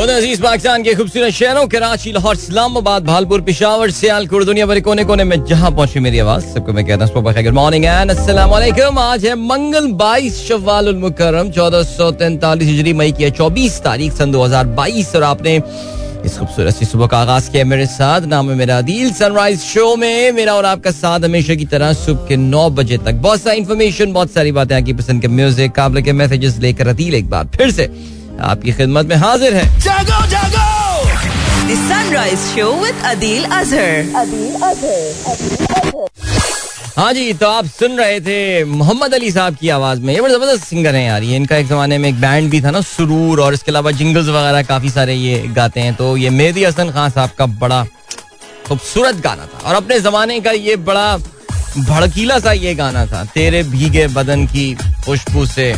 अज़ीज़ पाकिस्तान के खूबसूरत शहरों, कराची, लाहौर, इस्लामाबाद, भालपुर, पिशावर, सियालकोट, दुनिया भर कोने कोने में जहाँ पहुँची मेरी आवाज़, सबको मैं कहता हूँ गुड मॉर्निंग एंड आज है मंगल 22 शव्वाल मुकर्रम, चौदह सौ तैंतालीस हिजरी मई की चौबीस तारीख सन 2022 और आपने इस खूबसूरत सी सुबह का आगाज़ किया मेरे साथ। नाम है मेरा दिल सनराइज शो में मेरा और आपका साथ हमेशा की तरह सुबह के नौ बजे तक। बहुत सारी इन्फॉर्मेशन बहुत सारी बातें आपकी पसंद के म्यूज़िक काबले के मैसेजेस लेकर अदील एक बार फिर से आपकी खिदमत में हाजिर है। जागो जागो! Sunrise show with Adeel Azhar हाँ जी तो आप सुन रहे थे मोहम्मद अली साहब की आवाज़ में। ये बड़े ज़बरदस्त सिंगर हैं यार। ये इनका एक जमाने में एक बैंड भी था ना सुरूर और इसके अलावा जिंगल्स वगैरह काफ़ी सारे ये गाते हैं। तो ये मेहदी हसन खान साहब का बड़ा खूबसूरत गाना था। और अपने जमाने का ये बड़ा भड़कीला सा ये गाना था तेरे भीगे बदन की खुशबू से।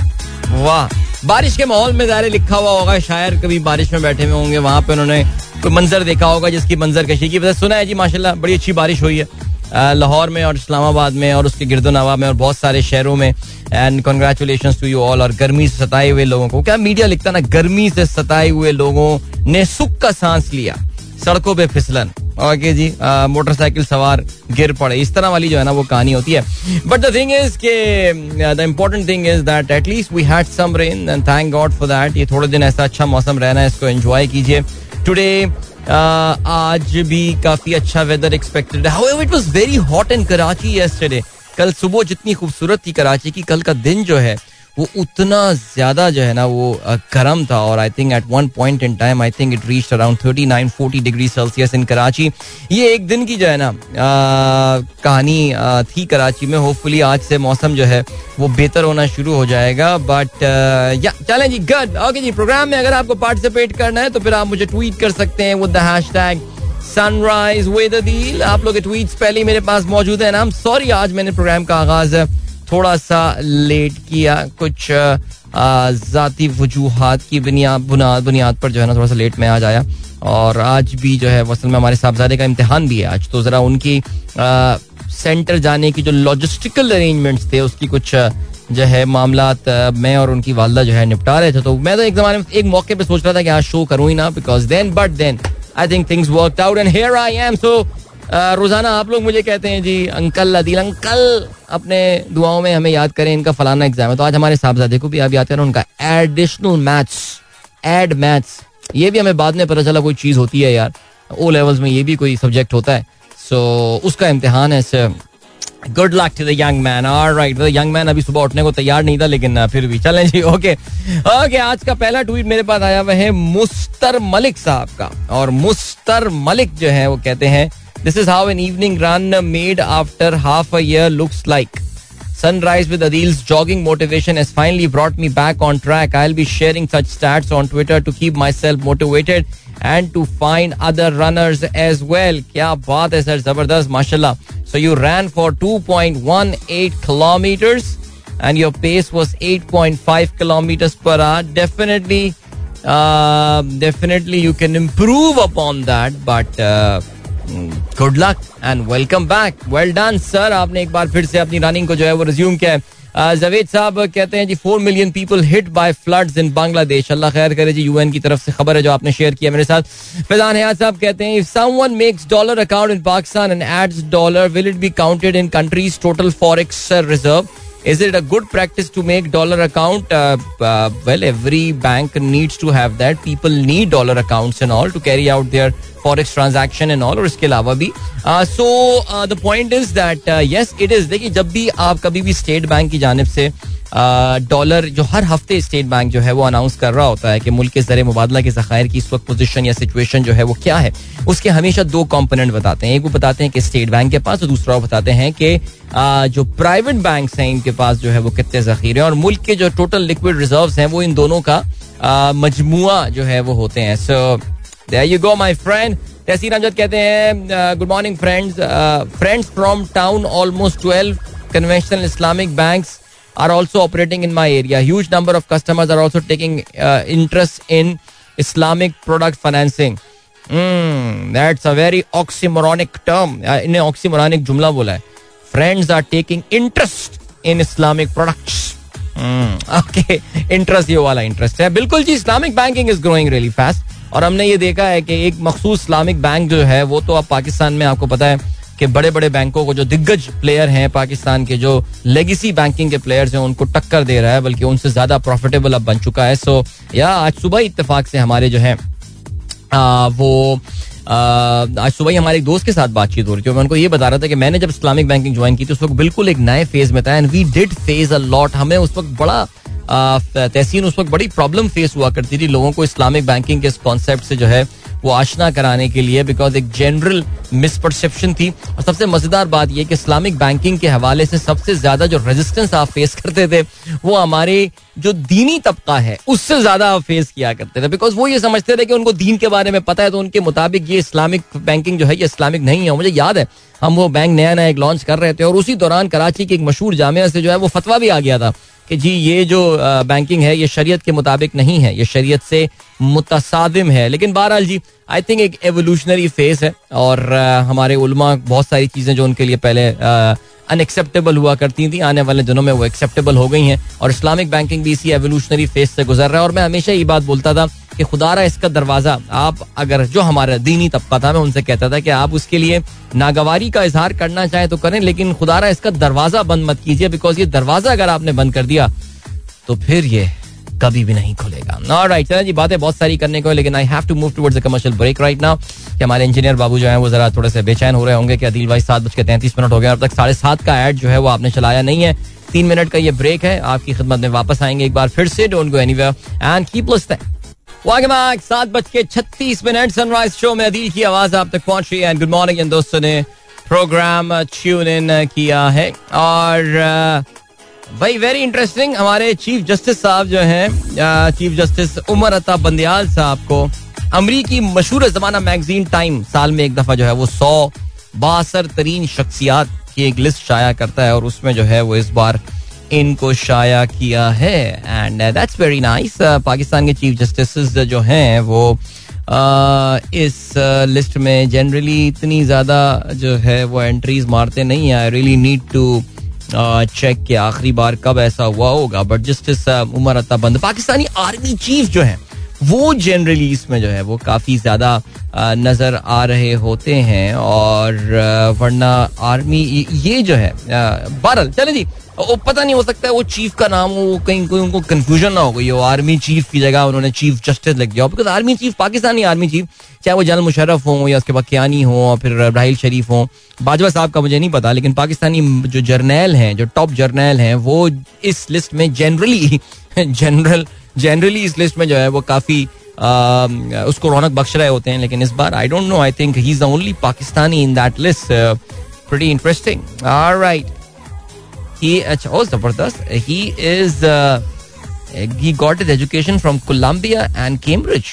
वाह! बारिश के माहौल में ज़ाहिर लिखा हुआ होगा, शायर कभी बारिश में बैठे हुए होंगे, वहाँ पर उन्होंने कोई मंजर देखा होगा जिसकी मंजर कशी की वजह सुना है जी, माशाल्लाह, बड़ी अच्छी बारिश हुई है लाहौर में और इस्लामाबाद में और उसके गिरदो नवा में और बहुत सारे शहरों में। And congratulation to you all और गर्मी से सताए हुए लोगों को। क्या मीडिया लिखता ना, गर्मी से सताए हुए लोगों ने सुख का सांस लिया। सड़कों पे फिसलन। ओके जी मोटरसाइकिल सवार गिर पड़े। इस तरह वाली जो है ना, वो कहानी होती है। बट द थिंग इज़ के the important thing is that at least we had some rain and thank God for that ये थोड़े दिन ऐसा अच्छा मौसम रहना है, इसको एंजॉय कीजिए। टुडे आज भी काफ़ी अच्छा वेदर एक्सपेक्टेड है। It was very hot in Karachi yesterday कल सुबह जितनी खूबसूरत थी कराची की, कल का दिन जो है वो उतना ज़्यादा जो है ना वो गर्म था और I think at one point in time I think it reach around thirty nine forty degree Celsius in Karachi ये एक दिन की जो है ना कहानी थी कराची में। होपफुली आज से मौसम जो है वो बेहतर होना शुरू हो जाएगा। बट या, चलें जी गुड ओके जी प्रोग्राम में अगर आपको पार्टिसिपेट करना है तो फिर आप मुझे ट्वीट कर सकते हैं with the hashtag sunrise with Adeel आप लोग के ट्वीट्स पहले मेरे पास मौजूद है ना। सॉरी आज मैंने प्रोग्राम का आगाज़ थोड़ा सा लेट किया कुछ जाती वजूहत की बुनियाद बुनियाद पर जो है ना थोड़ा सा लेट में आज आया और आज भी जो है वसल में हमारे साहबजादे का इम्तहान भी है आज। तो ज़रा उनकी आ, सेंटर जाने की जो लॉजिस्टिकल अरेंजमेंट्स थे उसकी कुछ जो है मामला मैं और उनकी वालदा जो है निपटा रहे थे। तो मैं तो एक जमाने में एक मौके पे सोच रहा था कि आज शो करूँ ही ना because then but then I think things work out and here I am so रोज़ाना आप लोग मुझे कहते हैं, जी, अंकल, अदील, अंकल, अपने दुआओं में हमें याद करें, इनका फलाना एग्ज़ाम है। तो आज हमारे साहबजादे को भी आप याद करें, उनका एडिशनल मैथ्स एड मैथ्स ये भी हमें बाद में पता चला कोई चीज़ होती है यार। ओ लेवल्स में ये भी कोई सब्जेक्ट होता है। सो उसका इम्तिहान है good luck to the young man और राइट यंग मैन अभी सुबह उठने को तैयार नहीं था, लेकिन फिर भी। चलें जी ओके ओके आज का पहला ट्वीट मेरे पास आया हुआ है, मुस्तर मलिक साहब का। और मुस्तर मलिक जो है, वो कहते हैं This is how an evening run made after half a year looks like. Sunrise with Adil's jogging motivation has finally brought me back on track. I'll be sharing such stats on Twitter to keep myself motivated and to find other runners as well. Kya baat hai sir, zabardast, mashallah. So you ran for 2.18 kilometers and your pace was 8.5 kilometers per hour. Definitely, uh, definitely you can improve upon that, but. Uh, good luck and welcome back well done sir आपने एक बार फिर से अपनी running को जो है वो रिज्यूम किया है। जवेद साहब कहते हैं जी four million people hit by floods in Bangladesh अल्लाह खैर करे जी यूएन की तरफ़ से खबर है जो आपने शेयर किया मेरे साथ। फैजान हयात साहब कहते हैं if someone makes dollar account in Pakistan and adds dollar will it be counted in countries total forex reserve Is it a good practice to make dollar account? Uh, uh, well, every bank needs to have that. People need dollar accounts and all to carry their forex transaction and और इसके अलावा भी। So the point is that yes it is देखिए, जब भी आप कभी भी स्टेट बैंक की जानब से डॉलर जो हर हफ़्ते स्टेट बैंक जो है वो अनाउंस कर रहा होता है कि मुल्क के ज़रिए मुबादला के जखायर की इस वक्त पोजिशन या सिचुएशन जो है वो क्या है, उसके हमेशा दो कॉम्पोनेंट बताते हैं। एक वो बताते हैं कि स्टेट बैंक के पास, और दूसरा वो बताते हैं कि जो प्राइवेट बैंक हैं, इनके पास जो है वो कितने जखीरे हैं, और मुल्क के जो टोटल लिक्विड रिज़र्व हैं, वो इन दोनों का मजमुआ जो है वो होते हैं। So you go my friend Tahseen Amjad कहते हैं good morning friends friends from town almost twelve conventional Islamic banks in my area. Huge number of customers are also taking uh, interest in Islamic product financing. Mm, that's a very oxymoronic term. Uh, इन्हें oxymoronic जुमला बोला है. Are taking interest in Islamic products. Okay interest ये वाला interest है बिल्कुल जी Islamic banking is growing really fast और हमने ये देखा है कि एक मखसूस इस्लामिक बैंक जो है वो तो अब पाकिस्तान में आपको पता है कि बड़े बड़े बैंकों को जो दिग्गज प्लेयर हैं पाकिस्तान के जो लेगेसी बैंकिंग के प्लेयर्स हैं उनको टक्कर दे रहा है बल्कि उनसे ज़्यादा प्रॉफिटेबल अब बन चुका है। सो या आज सुबह इतफाक से हमारे जो है आ, वो आ, आज सुबह ही हमारे एक दोस्त के साथ बातचीत हो रही थी मैं उनको ये बता रहा था कि मैंने जब इस्लामिक बैंकिंग ज्वाइन की थी उस वक्त बिल्कुल एक नए फ़ेज़ में था and we did phase a lot हमें उस वक्त बड़ा तहसीन उस वक्त बड़ी प्रॉब्लम फेस हुआ करती थी लोगों को इस्लामिक बैंकिंग के इस कॉन्सेप्ट से जो है वो आशना कराने के लिए बिकॉज़ एक जनरल मिसपरसेप्शन थी। और सबसे मज़ेदार बात यह कि इस्लामिक बैंकिंग के हवाले से सबसे ज़्यादा जो रेजिस्टेंस आप फेस करते थे, वो हमारे जो दीनी तबका है, उससे ज़्यादा आप फेस किया करते थे। बिकॉज़ वो ये समझते थे कि उनको दीन के बारे में पता है तो उनके मुताबिक ये इस्लामिक बैंकिंग जो है, ये इस्लामिक नहीं है। मुझे याद है, हम वो बैंक नया नया एक लॉन्च कर रहे थे और उसी दौरान कराची की एक मशहूर जामिया से जो है वो फतवा भी आ गया था। कि जी, ये जो बैंकिंग है, ये शरीयत के मुताबिक नहीं है, ये शरीयत से मुतसादिम है। लेकिन बहरहाल जी आई थिंक एक एवोल्यूशनरी फेस है और हमारे उलमा बहुत सारी चीज़ें जो उनके लिए पहले अनएक्सेप्टेबल हुआ करती थी, आने वाले दिनों में वो एक्सेप्टेबल हो गई हैं और इस्लामिक बैंकिंग भी इसी एवोल्यूशनरी फेस से गुजर रहा है। और मैं हमेशा ये बात बोलता था कि खुदारा इसका दरवाज़ा, आप अगर जो हमारा दीनी तबका था, मैं उनसे कहता था कि आप उसके लिए नागवारी का इजहार करना चाहें तो करें, लेकिन खुदारा इसका दरवाज़ा बंद मत कीजिए बिकॉज़ ये दरवाज़ा अगर आपने बंद कर दिया तो फिर ये कभी भी नहीं खुलेगा। राइट चलें जी, बातें बहुत सारी करने को लेकिन I have to move towards commercial break right now कि हमारे इंजीनियर बाबू जो है, वो जरा थोड़े से बेचैन हो रहे होंगे कि अदिल भाई सात बज के तैंतीस मिनट हो गए अब तक साढ़े सात का एड जो है वो आपने चलाया नहीं है। तीन मिनट का ये ब्रेक है, आपकी खिदमत में वापस आएँगे एक बार फिर से don't go anywhere and keep listening सात बज के छत्तीस मिनट सनराइज शो में अदील की आवाज़ आप तक पहुँच रही है। गुड मॉर्निंग इन दोस्तों ने प्रोग्राम ट्यून इन किया है। और भाई वेरी इंटरेस्टिंग हमारे चीफ जस्टिस साहब जो हैं चीफ जस्टिस उमर अता बंदयाल साहब को अमरीकी मशहूर जमाना मैगजीन टाइम साल में एक दफ़ा जो है वो सौ बासर तरीन शख्सियात की एक लिस्ट शाया करता है और उसमें जो है वो इस बार इनको शाया किया है। And that's very nice Pakistan के चीफ जस्टिस जो हैं वो uh, इस लिस्ट uh, में जनरली इतनी ज़्यादा जो है वो एंट्रीज मारते नहीं है। I really need to check के आखिरी बार कब ऐसा हुआ होगा। But justice uh, Umar Ata बंद पाकिस्तानी आर्मी चीफ जो है वो जनरली इसमें जो है वो काफ़ी ज़्यादा नज़र आ रहे होते हैं। और वरना आर्मी ये जो है बहरल चले जी। वो पता नहीं, हो सकता है वो चीफ का नाम हो कहीं, कोई उनको कंफ्यूजन ना हो गई हो। आर्मी चीफ की जगह उन्होंने चीफ जस्टिस लग गया because army chief Pakistani army chief चाहे वो जनरल मुशरफ हो या उसके बाद हो फिर राहिल शरीफ हो, बाजवा साहब का मुझे नहीं पता, लेकिन पाकिस्तानी जो जर्नैल हैं, जो टॉप जर्नैल हैं, वो इस लिस्ट में जनरली जनरल जनरली इस लिस्ट में जो है वो काफ़ी उसको रौनक बख्श रहे होते हैं। लेकिन इस बार I don't know I think he is the only Pakistani in that list interesting alright he अच्छा ओ ज़बरदस्त he is he got his education from Columbia and Cambridge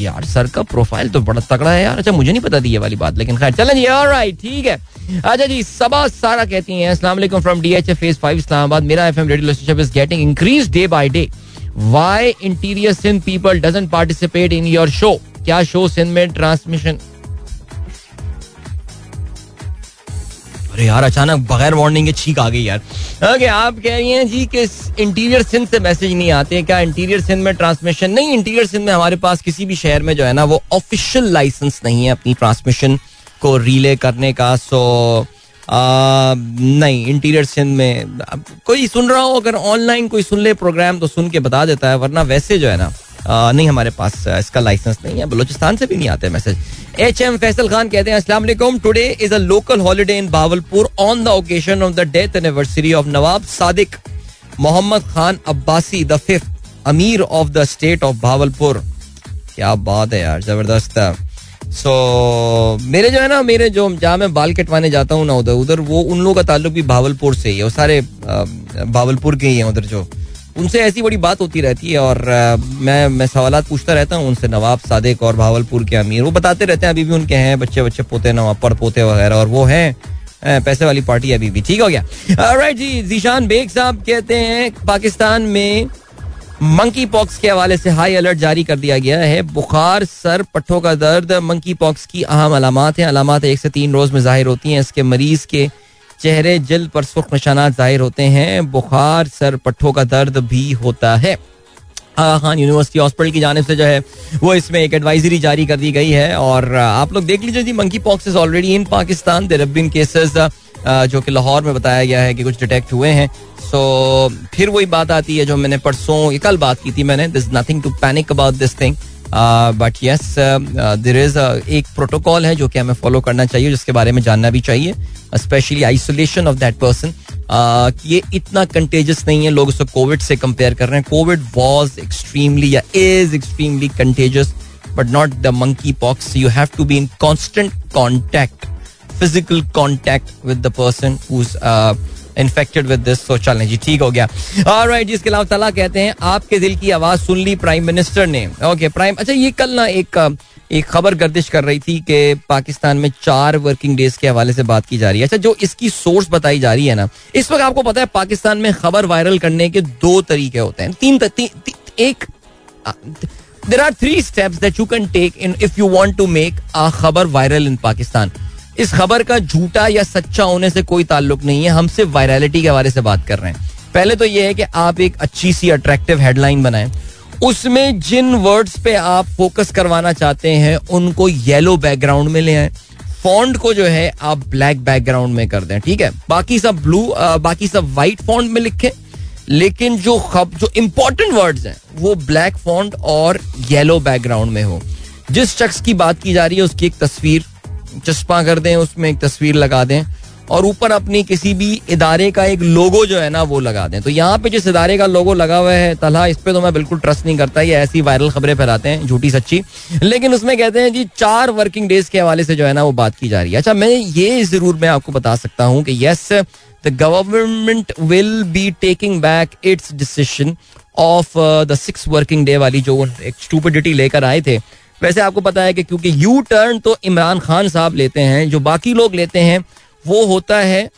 यार, सर का प्रोफ़ाइल तो बड़ा तगड़ा है यार। अच्छा मुझे नहीं पता थी ये वाली बात, लेकिन खैर, चलें जी ऑलराइट ठीक है। अच्छा जी, सबा सारा कहती हैं, अस्सलाम वालेकुम फ्रॉम डीएचएफ फ़ेज़ 5 इस्लामाबाद। मेरा FM radio listenership is getting increase day by day why interior Sindh people doesn't participate in your show क्या शो सिंध में ट्रांसमिशन अरे यार, अचानक बगैर वार्निंग के छीक आ गई यार। ओके आप कह रही हैं जी कि इंटीरियर सिंध से मैसेज नहीं आते, क्या इंटीरियर सिंध में ट्रांसमिशन नहीं इंटीरियर सिंध में हमारे पास किसी भी शहर में जो है ना, वो ऑफिशियल लाइसेंस नहीं है अपनी ट्रांसमिशन को रिले करने का सो नहीं इंटीरियर सिंध में कोई सुन रहा हो, अगर ऑनलाइन कोई सुन ले प्रोग्राम तो सुन के बता देता है, वरना वैसे जो है ना नहीं हमारे पास इसका लाइसेंस नहीं है बलोचिस्तान से भी नहीं आते message H M Faisal Khan कहते हैं अस्सलाम today is a local holiday in Bahawalpur on the occasion of the death anniversary of Nawab Sadiq Mohammad Khan Abbasi the fifth Amir of the state of Bahawalpur क्या बात है यार ज़बरदस्त सो so, मेरे जो है ना मेरे जो जहाँ मैं बाल कटवाने जाता हूँ ना उधर उधर वो उन लोगों का ताल्लुक भी भावलपुर से ही है। वो सारे भावलपुर के ही हैं उधर जो। उनसे ऐसी बड़ी बात होती रहती है और मैं मैं सवाल पूछता रहता हूँ उनसे, नवाब सादिक और भावलपुर के अमीर। वो बताते रहते हैं, अभी भी उनके हैं, बच्चे बच्चे पोते, नवाब पड़ पोते वगैरह, और वो हैं पैसे वाली पार्टी अभी भी। ठीक हो गया। राइट जी, जीशान बेग साहब कहते हैं, पाकिस्तान में मंकी पॉक्स के हवाले से हाई अलर्ट जारी कर दिया गया है। बुखार, सर, पट्टों का दर्द मंकी पॉक्स की अहम अलामत है। अलामत एक से तीन रोज में ज़ाहिर होती हैं। इसके मरीज़ के चेहरे, जल्द पर सुख निशाना ज़ाहिर होते हैं। बुखार, सर पट्टों का दर्द भी होता है। आगा खान यूनिवर्सिटी हॉस्पिटल की जानब से जो है, वो इसमें एक एडवाइजरी जारी कर दी गई है और आप लोग देख लीजिए जी monkeypox is already in Pakistan there been cases जो कि लाहौर में बताया गया है कि कुछ डिटेक्ट हुए हैं। सो फिर वही बात आती है जो मैंने परसों कल बात की थी मैंने। This nothing to panic about this thing but yes there is एक प्रोटोकॉल है जो कि हमें फॉलो करना चाहिए, जिसके बारे में जानना भी चाहिए specially isolation of that person ये इतना कंटेजियस नहीं है, लोग उसको कोविड से कंपेयर कर रहे हैं। कोविड वॉज़ एक्सट्रीमली या is extremely contagious but not the monkeypox you have to be in constant contact physical contact with the person infected with this so चलें जी ठीक हो गया। और राइट जिसके अलावा तला कहते हैं आपके दिल की आवाज़ सुन ली प्राइम मिनिस्टर ने। ओके प्राइम अच्छा ये कल ना एक एक खबर गर्दिश कर रही थी कि पाकिस्तान में चार वर्किंग डेज़ के हवाले से बात की जा रही है। अच्छा जो इसकी सोर्स बताई जा रही है ना इस वक्त आपको पता है पाकिस्तान में खबर वायरल करने के दो तरीके होते हैं। तीन, ती, ती, एक there are three steps that you can take in if you want to make a खबर वायरल इन पाकिस्तान इस खबर का झूठा या सच्चा होने से कोई ताल्लुक नहीं है, हम सिर्फ़ वायरलिटी के बारे से बात कर रहे हैं। पहले तो यह है कि आप एक अच्छी सी अट्रैक्टिव हेडलाइन बनाएँ। उसमें जिन वर्ड्स पे आप फोकस करवाना चाहते हैं, उनको येलो बैकग्राउंड में ले आए। फॉन्ट को जो है, आप ब्लैक बैकग्राउंड में कर दें, ठीक है? बाकी सब ब्लू बाकी सब व्हाइट फॉन्ट में लिखें। लेकिन जो खब, जो इंपॉर्टेंट वर्ड्स हैं, वो ब्लैक फॉन्ट और येलो बैकग्राउंड में हो। जिस शख्स की बात की जा रही है, उसकी एक तस्वीर चस्पा कर दें, उसमें एक तस्वीर लगा दें और ऊपर अपनी किसी भी इदारे का एक लोगो जो है ना, वो लगा दें। तो यहाँ पे जिस इदारे का लोगो लगा हुआ है तला इस पे तो मैं बिल्कुल ट्रस्ट नहीं करता, ये ऐसी वायरल खबरें फैलाते हैं, झूठी सच्ची। लेकिन उसमें कहते हैं जी, चार वर्किंग डेज़ के हवाले से जो है ना, वो बात की जा रही है। अच्छा मैं ये ज़रूर मैं आपको बता सकता हूँ कि yes the government will be taking back its decision of the six working day वाली जो एक स्टूपिडिटी लेकर आए थे। वैसे आपको पता है कि क्योंकि यू टर्न तो इमरान खान साहब लेते हैं, जो बाकी लोग लेते हैं, वो होता है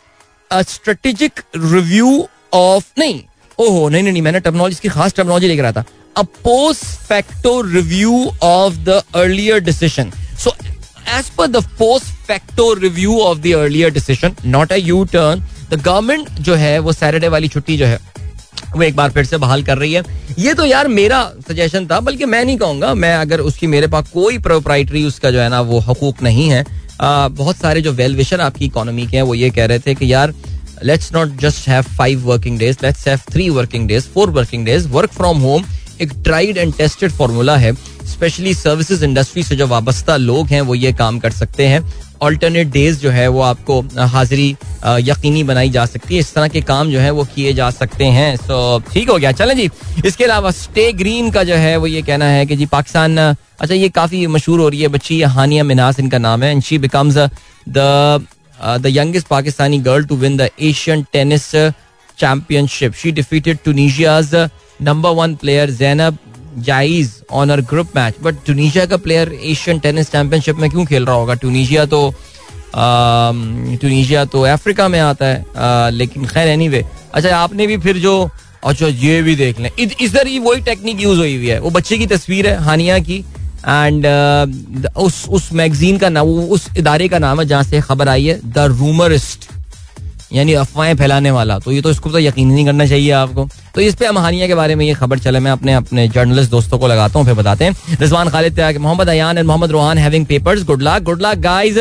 स्ट्रेटेजिक रिव्यू ऑफ़ नहीं, ओहो, नहीं नहीं मैंने टेक्नोलॉजी की खास टेक्नोलॉजी लेकर आता a post facto review of the earlier decision so as per the post facto review of the earlier decision not a U turn the government जो है, वो सैटरडे वाली छुट्टी जो है वो एक बार फिर से बहाल कर रही है। ये तो यार मेरा सजेशन था बल्कि मैं नहीं कहूँगा। मैं अगर उसकी मेरे पास कोई प्रोप्राइटरी उसका जो है ना वो हकूक नहीं है। आ, बहुत सारे जो वेल आपकी इकोनॉमी के हैं वो ये कह रहे थे कि यार let's not just have five working days let's have three working days four working days work from home एक ट्राइड एंड टेस्टेड फॉर्मूला है। स्पेशली सर्विसेज़ इंडस्ट्री से जो वाबस्ता लोग हैं वो ये काम कर सकते हैं। ऑल्टरनेट डेज़ जो है वो आपको हाजिरी यकीनी बनाई जा सकती है। इस तरह के काम जो है वो किए जा सकते हैं। सो ठीक हो गया। चलें जी। इसके अलावा स्टे ग्रीन का जो है वो ये कहना है कि जी पाकिस्तान अच्छा ये काफ़ी मशहूर हो रही है बच्ची हानिया मिनास इनका नाम है। And she becomes the the youngest Pakistani girl to win the Asian tennis championship she defeated Tunisia's number one player Zainab जाइज on her group match but Tunisia का प्लेयर एशियन टेनिस चैंपियनशिप में क्यों खेल रहा होगा? Tunisia तो Tunisia तो Africa में आता है लेकिन खैर एनी वे अच्छा आपने भी फिर जो अच्छा ये भी देख लें। इधर ही वही टेक्निक यूज़ हुई हुई है। वो बच्चे की तस्वीर है, हानिया की। एंड उस उस मैगजीन का नाम उस इदारे का नाम है जहाँ से खबर आई है द रूमरिस्ट यानी अफवाहें फैलाने वाला। तो ये तो इसको तो यकीन नहीं करना चाहिए आपको। तो इस पे अमहानिया के बारे में ये खबर चले मैं अपने अपने जर्नलिस्ट दोस्तों को लगाता हूँ फिर बताते हैं। Rizwan Khalid Mohammad Ayan and Mohammad Rohan having papers good luck good luck guys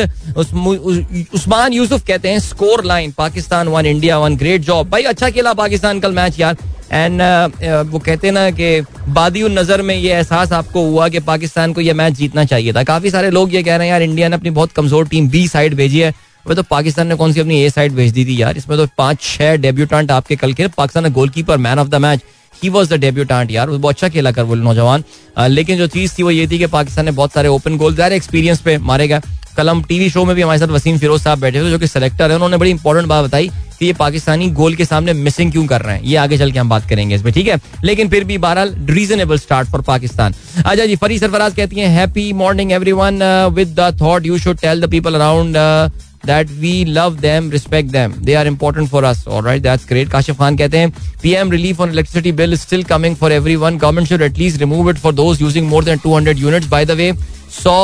Usman Yousuf कहते हैं score line Pakistan one India one great job भाई अच्छा खेला पाकिस्तान कल मैच यार। एंड uh, वो कहते ना कि बादी नज़र में ये एहसास आपको हुआ कि पाकिस्तान को ये मैच जीतना चाहिए था। काफ़ी सारे लोग ये कह रहे हैं यार इंडिया ने अपनी बहुत कमज़ोर टीम बी साइड भेजी है। वो तो पाकिस्तान ने कौन सी अपनी ए साइड भेज दी थी यार? इसमें तो पाँच, छह डेब्यूटांट आपके कल के। पाकिस्तान ने goalkeeper man of the match he was the debutant यार। वो अच्छा खेला कर वो नौजवान। लेकिन जो चीज़ थी वो ये थी कि पाकिस्तान ने बहुत सारे ओपन गोल ज़ाहिर एक्सपीरियंस पे मारे गए। कल हम टीवी शो में भी हमारे साथ वसीम फिरोज साहब बैठे थे, जो कि सेलेक्टर है। उन्होंने बड़ी इंपॉर्टेंट बात बताई कि ये पाकिस्तानी गोल के सामने मिसिंग क्यों कर रहे हैं। ये आगे चल के हम बात करेंगे इसमें ठीक है? लेकिन फिर भी बहरहाल रीजनेबल स्टार्ट फॉर पाकिस्तान। अच्छा जी फरी सरफराज कहती हैं happy morning everyone with the thought you should tell the people around that we love them, respect them. They are important for us. All right, that's great. Kashif Khan कहते हैं PM relief on electricity bill is still coming for everyone. Government should at least remove it for those using more than 200 units. By the way, saw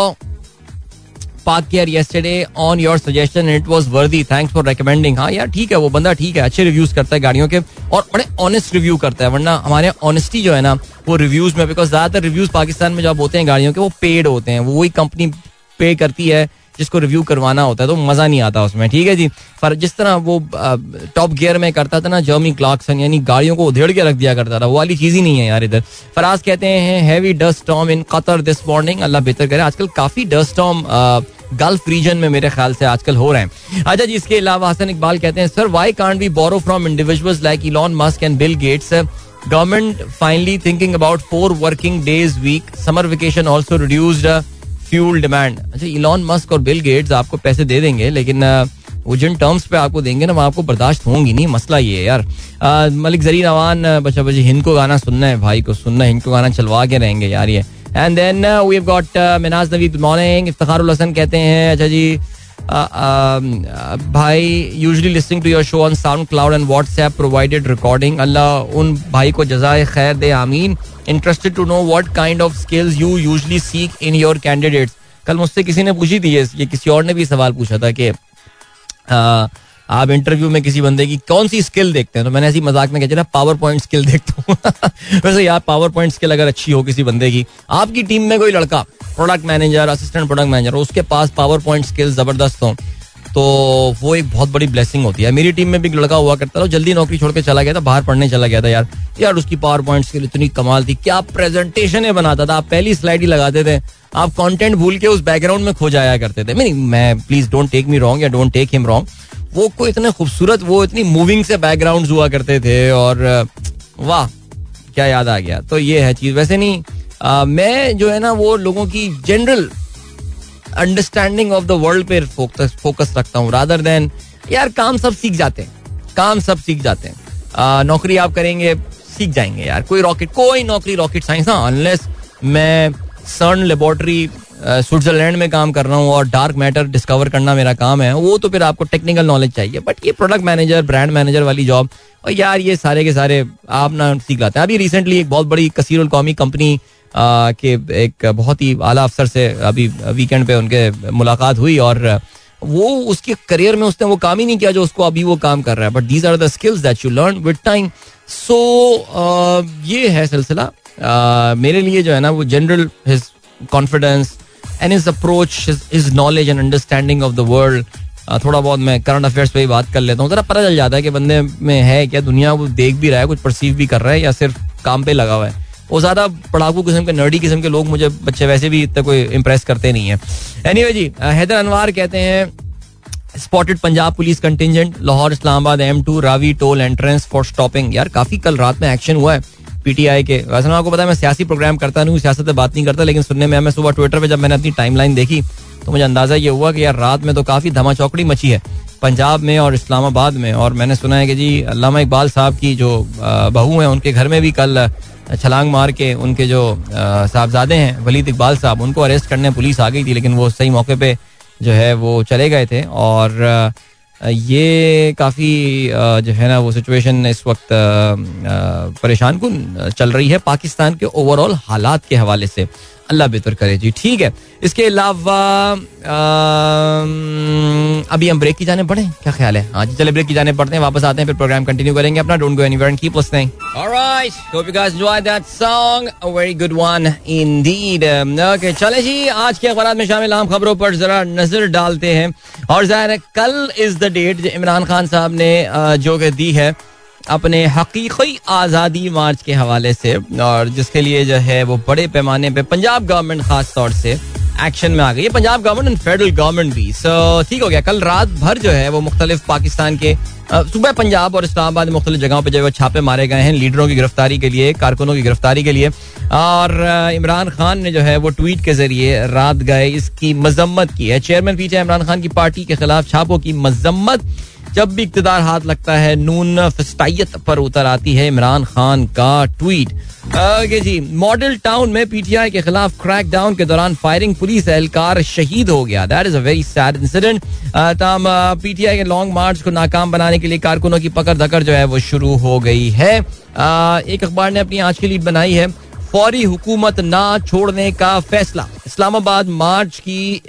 park care yesterday on your suggestion it was worthy thanks for recommending हाँ यार ठीक है वो बंदा ठीक है अच्छे reviews करता है गाड़ियों के और बड़े ऑनेस्ट रिव्यू करता है वरना हमारे ऑनेस्टी जो है ना वो रिव्यूज़ में बिकॉज़ ज़्यादातर रिव्यूज़ पाकिस्तान में जब होते हैं गाड़ियों के वो पेड होते हैं वो वही कंपनी पे करती है जिसको रिव्यू करवाना होता है तो मज़ा नहीं आता उसमें, ठीक है जी? पर जिस तरह वो टॉप गियर में करता था ना जर्मी क्लार्कसन यानी गाड़ियों को उधेड़ के रख दिया करता था, वो वाली चीज़ ही नहीं है यार इधर। फराज कहते हैं heavy dust storm in Qatar this morning अल्लाह बेहतर करे। आजकल काफ़ी डस्ट स्टॉर्म गल्फ रीजन में मेरे ख्याल से आजकल हो रहे हैं। अच्छा जी, इसके अलावा हसन इकबाल कहते हैं sir why can't be borrow from individuals like Elon Musk and Bill Gates government finally thinking about four working days week summer vacation also reduced fuel demand अच्छा इलॉन मस्क और बिल गेट्स आपको पैसे दे देंगे, लेकिन वो जिन terms पे आपको देंगे ना वो आपको बर्दाश्त होंगी नहीं, मसला ये है यार। मलिक जरीन अवान बच्चा बच्चे, हिंद को गाना सुनना है, भाई को सुनना है, हिंद को गाना चलवा के रहेंगे यार ये। And then we have got Minaz Navi good morning Iftar Hassan कहते हैं अच्छा जी भाई usually listening to your show on SoundCloud and WhatsApp provided recording अल्लाह उन भाई को जजाय खैर दे, आमीन. Interested to know what kind of skills you usually seek in your candidates कल मुझसे किसी ने पूछी थी ये किसी और ने भी सवाल पूछा था कि आप इंटरव्यू में किसी बंदे की कौन सी स्किल देखते हैं? तो मैंने ऐसी मज़ाक में कहा पावर पॉइंट स्किल देखता हूँ। वैसे यार पावर पॉइंट स्किल अगर अच्छी हो किसी बंदे की, आपकी टीम में कोई लड़का product manager assistant product manager उसके पास पावर पॉइंट स्किल ज़बरदस्त हो तो वो एक बहुत बड़ी ब्लेसिंग होती है। मेरी टीम में भी एक लड़का हुआ करता था जल्दी नौकरी छोड़ के चला गया था, बाहर पढ़ने चला गया था यार। यार, उसकी पावर पॉइंट स्किल इतनी कमाल थी, क्या प्रेजेंटेशन बनाता था। आप पहली स्लाइड ही लगाते थे, आप कंटेंट भूल के उस बैकग्राउंड में खो जाया करते थे। मैं please don't take me wrong या डोंट टेक हिम रॉन्ग वो कोई इतने खूबसूरत वो इतनी मूविंग से बैकग्राउंड हुआ करते थे और वाह क्या याद आ गया। तो ये है चीज़। वैसे नहीं आ, मैं जो है ना वो लोगों की general understanding of the world पे फोकस फोकस रखता हूँ रादर देन यार काम सब सीख जाते हैं काम सब सीख जाते हैं। नौकरी आप करेंगे सीख जाएँगे यार। कोई रॉकेट कोई नौकरी रॉकेट साइंस हाँ अनलेस मैं सर्न लेबोरेटरी स्विट्जरलैंड में काम कर रहा हूँ और डार्क मैटर डिस्कवर करना मेरा काम है। वो तो फिर आपको टेक्निकल नॉलेज चाहिए, बट ये प्रोडक्ट मैनेजर, ब्रांड मैनेजर वाली जॉब, और यार ये सारे के सारे आप ना सीख लाते हैं। अभी रिसेंटली एक बहुत बड़ी कसीर कौमी कंपनी के एक बहुत ही आला अफसर से अभी वीकेंड पे उनके मुलाकात हुई और वो उसके करियर में उसने वो काम ही नहीं किया जो उसको अभी वो काम कर रहा है। But these are the skills that you learn with time so ये है सिलसिला। मेरे लिए जो है ना वो general his confidence and his approach his knowledge and understanding of the world थोड़ा बहुत मैं करंट अफेयर्स पे ही बात कर लेता हूँ। जरा पता चल जाता है कि बंदे में है क्या दुनिया, वो देख भी रहा है, कुछ परसीव भी कर रहा है या सिर्फ़ काम पे लगा हुआ है? वो ज़्यादा पढ़ाकू किस्म के नर्डी किस्म के लोग मुझे बच्चे वैसे भी इतना कोई इम्प्रेस करते नहीं है। एनीवे जी हैदर अनवार कहते हैं spotted Punjab police contingent Lahore Islamabad M two Ravi toll entrance for stopping यार, काफ़ी कल रात में एक्शन हुआ है। पीटीआई के। वैसे आपको पता है, मैं सियासी प्रोग्राम करता नहीं सियासत बात नहीं करता, लेकिन सुनने में, मैं सुबह ट्विटर पर जब मैंने अपनी टाइमलाइन देखी तो मुझे अंदाज़ा ये हुआ कि यार रात में तो काफ़ी धमा चौकड़ी मची है, पंजाब में और इस्लामाबाद में। और मैंने सुना है कि जी अलामा इकबाल साहब की जो बहू हैं, उनके घर में भी कल छलांग मार के उनके जो साहबजादे हैं, वलीद इकबाल साहब, उनको अरेस्ट करने पुलिस आ गई थी, लेकिन वो सही मौके पे जो है वो चले गए थे। और ये काफ़ी जो है ना, वो सिचुएशन इस वक्त परेशान कन चल रही है पाकिस्तान के ओवरऑल हालात के हवाले से। अल्लाह बेहतर करे। जी, ठीक है। इसके अलावा अभी हम ब्रेक की जाने पड़े? क्या ख्याल है? हाँ जी, चले ब्रेक की जाने पड़ते हैं, वापस आते हैं, फिर प्रोग्राम कंटिन्यू करेंगे अपना। Don't go anywhere and keep listening alright hope you guys enjoy that song a very good one indeed okay चले जी, आज के अखबार में शामिल आम खबरों पर जरा नज़र डालते हैं। और ज़ाहिर है, कल is the date Imran Khan साहब ने जो दी है। अपने हकीकी आज़ादी मार्च के हवाले से और जिसके लिए जो है वो बड़े पैमाने पे पंजाब गवर्नमेंट खास तौर से एक्शन में आ गई है। Punjab government and federal government भी। सो ठीक हो गया। कल रात भर जो है वो मुख्तलिफ़ पाकिस्तान के सुबह पंजाब और इस्लामाबाद मुख्तलिफ़ जगहों पर जो है छापे मारे गए हैं लीडरों की गिरफ्तारी के लिए, कारकुनों की गिरफ्तारी के लिए। और इमरान खान ने जो है वो ट्वीट के ज़रिए रात गए, इसकी मजम्मत की है। चेयरमैन पीछे इमरान खान की पार्टी के खिलाफ छापों की मजम्मत। जब भी इकतदार हाथ लगता है, नून फिस्टाइत पर उतर आती है। इमरान खान का ट्वीट। ओके जी, मॉडल टाउन में पीटीआई के खिलाफ क्रैक डाउन के दौरान फायरिंग पुलिस एहलकार शहीद हो गया। That is a very sad incident तमाम पीटीआई के लॉन्ग मार्च को नाकाम बनाने के लिए कारकुनों की पकड़ धकड़ जो है, वो शुरू हो गई है। एक अखबार ने अपनी आज की लीड बनाई है। फौरी हुकूमत ना छोड़ने का फैसला। इस्लामाबाद मार्च की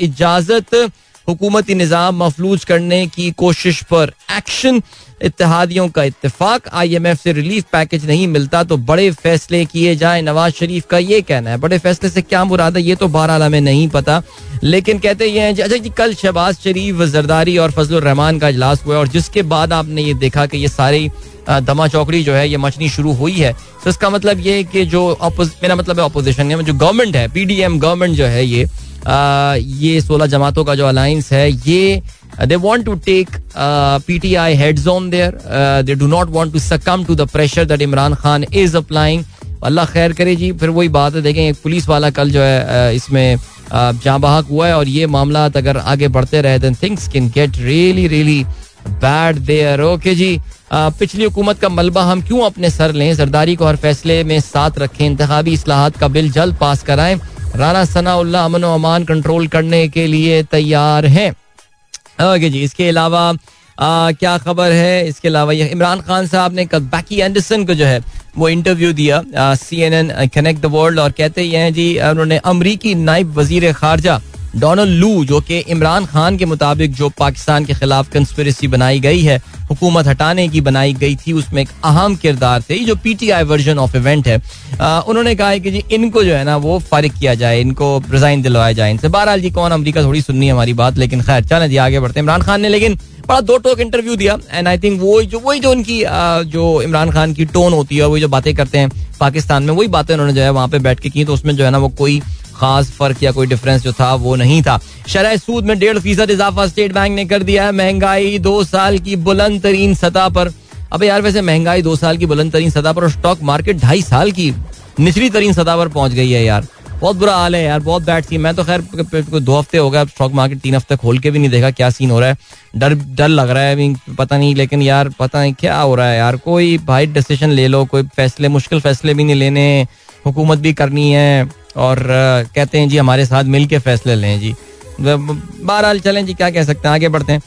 इजाज़त। हुकूमती निज़ाम मफलूज करने की कोशिश पर एक्शन। इतिहादियों का इतफाक आई एम एफ़ से रिलीफ पैकेज नहीं मिलता तो बड़े फैसले किए जाए। नवाज़ शरीफ का ये कहना है बड़े फैसले से क्या मुराद है ये तो बहरहाल हमें नहीं पता। लेकिन कहते ये हैं अच्छा जी कल शहबाज शरीफ जरदारी और फजल रहमान का इजलास हुआ और जिसके बाद आपने ये देखा कि ये सारी दमा चौकड़ी जो है ये मचनी शुरू हुई है। तो इसका मतलब ये है कि जो मेरा मतलब है अपोजिशन है जो गवर्नमेंट है पीडीएम गवर्नमेंट जो है ये आ, ये सोलह जमातों का जो अलायंस है ये they want to take P T I heads on there they do not want to succumb to the pressure that Imran Khan is applying Allah खैर करे जी, फिर वही बात है, देखें, एक पुलिस वाला कल जो है इसमें जहाँ बहक हुआ है, और ये मामला अगर आगे बढ़ते रहे then things can get really really bad there okay जी पिछली हुकूमत का मलबा हम क्यों अपने सर लें? जरदारी को हर फैसले में साथ रखें इंतबी असलाहत का बिल जल्द पास कराएँ। राना सनाउल्ला अमन अमान कंट्रोल करने के लिए तैयार हैं। ओके जी, इसके अलावा क्या खबर है? इसके अलावा ये इमरान खान साहब ने कल बैकी एंडरसन को जो है, वो इंटरव्यू दिया C N N connect the world और कहते हैं जी उन्होंने अमरीकी नायब वज़ीर खारजा डोनाल्ड लू जो कि इमरान खान के मुताबिक जो पाकिस्तान के खिलाफ कंस्पिरेसी बनाई गई है हुकूमत हटाने की बनाई गई थी उसमें एक अहम किरदार थे। जो पीटीआई वर्जन ऑफ़ इवेंट है आ, उन्होंने कहा है कि जी इनको जो है ना वो फारिग किया जाए इनको रिजाइन दिलवाया जाए इनसे। बहरहाल जी कौन अमरीका थोड़ी सुननी है हमारी बात लेकिन खैर चलें जी आगे बढ़ते इमरान खान ने लेकिन बड़ा दो टोक इंटरव्यू दिया एंड आई थिंक वो जो वही जो उनकी जो इमरान खान की टोन होती है वही जो बातें करते हैं पाकिस्तान में वही बातें उन्होंने जो है वहाँ पे बैठ के की तो उसमें जो है ना वो कोई खास फ़र्क या कोई डिफरेंस जो था, वो नहीं था। शरह सूद में डेढ़ फ़ीसद इजाफा स्टेट बैंक ने कर दिया है। महँगाई दो साल की बुलंद तरीन सतह पर। अब यार, वैसे महँगाई दो साल की बुलंद तरीन सतह पर और स्टॉक मार्केट ढाई साल की निचली तरीन सतह पर पहुँच गई है यार। बहुत बुरा हाल है यार, बहुत बैड सीन मैं तो खैर दो हफ़्ते हो गए स्टॉक मार्केट तीन हफ़्ते खोल के भी नहीं देखा क्या सीन हो रहा है। डर डर लग रहा है पता नहीं, लेकिन यार पता नहीं क्या हो रहा है यार। कोई भाई डिसीज़न ले लो, कोई फैसले, मुश्किल फैसले भी नहीं लेने। हुकूमत भी करनी है। और कहते हैं जी, हमारे साथ मिल के फैसले लें जी। बहरहाल चलें जी, क्या कह सकते हैं, आगे बढ़ते हैं।